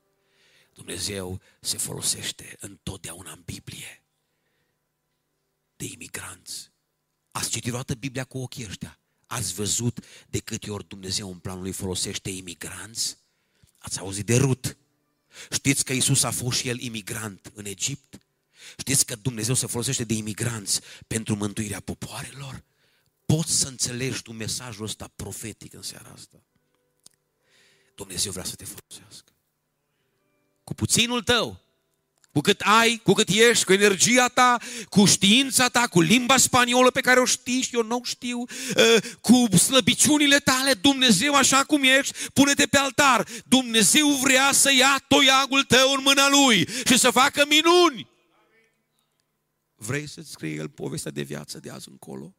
Dumnezeu se folosește întotdeauna în Biblie de imigranți. Ați citit o dată Biblia cu ochii ăștia? Ați văzut de câte ori Dumnezeu în planul lui folosește imigranți? Ați auzit de Rut? Știți că Isus a fost și el imigrant în Egipt? Știți că Dumnezeu se folosește de imigranți pentru mântuirea popoarelor? Poți să înțelegi tu mesajul ăsta profetic în seara asta? Dumnezeu vrea să te folosească. Cu puținul tău, cu cât ai, cu cât ești, cu energia ta, cu știința ta, cu limba spaniolă pe care o știi și eu nu știu, uh, cu slăbiciunile tale, Dumnezeu așa cum ești, pune-te pe altar. Dumnezeu vrea să ia toiagul tău în mâna Lui și să facă minuni. Vrei să-ți scrie El povestea de viață de azi încolo?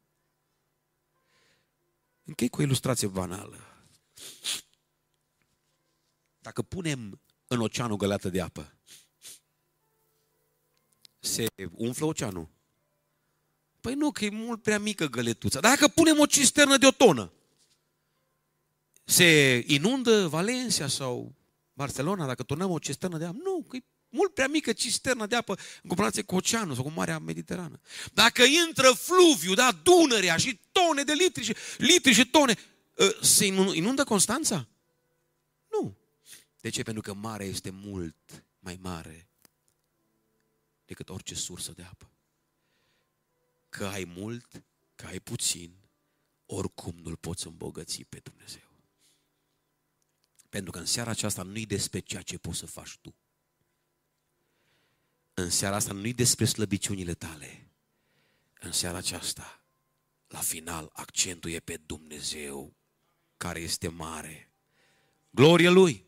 Închei cu o ilustrație banală. Dacă punem în oceanul găleată de apă, se umflă oceanul? Păi nu, că e mult prea mică găletuța. Dar dacă punem o cisternă de o tonă, se inundă Valencia sau Barcelona dacă turnăm o cisternă de apă? Nu, că e mult prea mică cisternă de apă în comparație cu oceanul sau cu Marea Mediterană. Dacă intră fluviu, da, Dunărea și tone de litri și, litri și tone, ă, se inundă Constanța? Nu. De ce? Pentru că marea este mult mai mare decât orice sursă de apă. Că ai mult, că ai puțin, oricum nu-L poți îmbogăți pe Dumnezeu. Pentru că în seara aceasta nu-i despre ceea ce poți să faci tu. În seara asta nu-i despre slăbiciunile tale. În seara aceasta, la final, accentul e pe Dumnezeu, care este mare. Gloria Lui!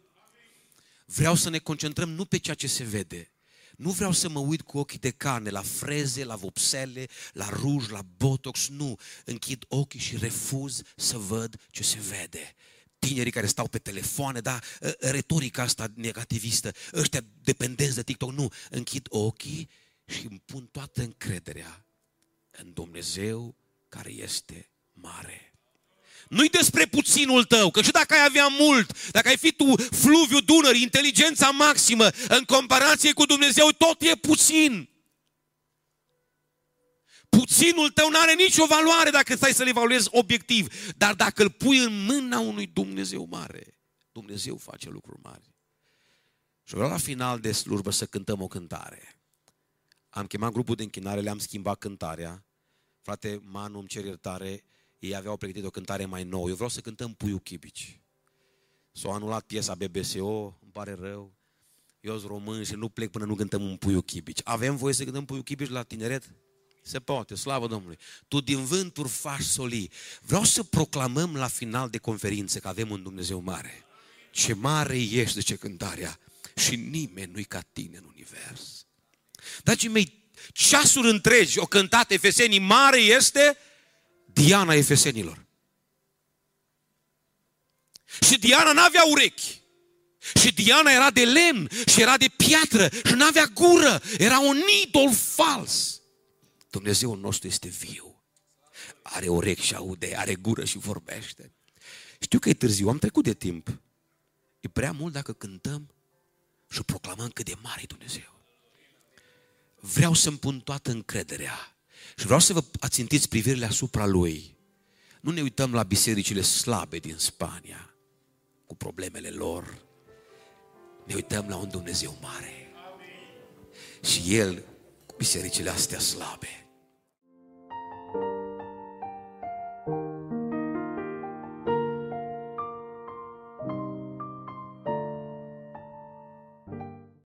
Vreau să ne concentrăm nu pe ceea ce se vede, nu vreau să mă uit cu ochii de carne la freze, la vopsele, la ruj, la botox, nu. Închid ochii și refuz să văd ce se vede. Tinerii care stau pe telefoane, da, ă, retorica asta negativistă, ăștia dependenți de TikTok, nu. Închid ochii și îmi pun toată încrederea în Dumnezeu care este mare. Nu-i despre puținul tău, că și dacă ai avea mult, dacă ai fi tu fluviu Dunării, inteligența maximă, în comparație cu Dumnezeu, tot e puțin. Puținul tău nu are nicio valoare dacă stai să-l evaluezi obiectiv. Dar dacă îl pui în mâna unui Dumnezeu mare, Dumnezeu face lucruri mari. Și vreau la final de slujbă să cântăm o cântare. Am chemat grupul de închinare, le-am schimbat cântarea. Frate, Manu, îmi cer iertare, ei aveau pregătit o cântare mai nouă. Eu vreau să cântăm Puiul Chibici. S-a anulat piesa BBSO, îmi pare rău. Eu sunt român și nu plec până nu cântăm un Puiul Chibici. Avem voie să cântăm Puiul Chibici la tineret? Se poate, slavă Domnului. Tu din vânturi faci soli. Vreau să proclamăm la final de conferință că avem un Dumnezeu mare. Ce mare ești, ce cântarea. Și nimeni nu-i ca tine în univers. Dragii mei, ceasuri întregi o cântat Efesenii, mare este Diana Efesenilor. Și Diana n-avea urechi. Și Diana era de lemn și era de piatră și nu avea gură. Era un idol fals. Dumnezeul nostru este viu. Are urechi și aude, are gură și vorbește. Știu că e târziu, am trecut de timp. E prea mult dacă cântăm și proclamăm cât de mare e Dumnezeu. Vreau să-mi pun toată încrederea și vreau să vă ațintiți privirile asupra Lui. Nu ne uităm la bisericile slabe din Spania, cu problemele lor. Ne uităm la un Dumnezeu mare. Și El, cu bisericile astea slabe,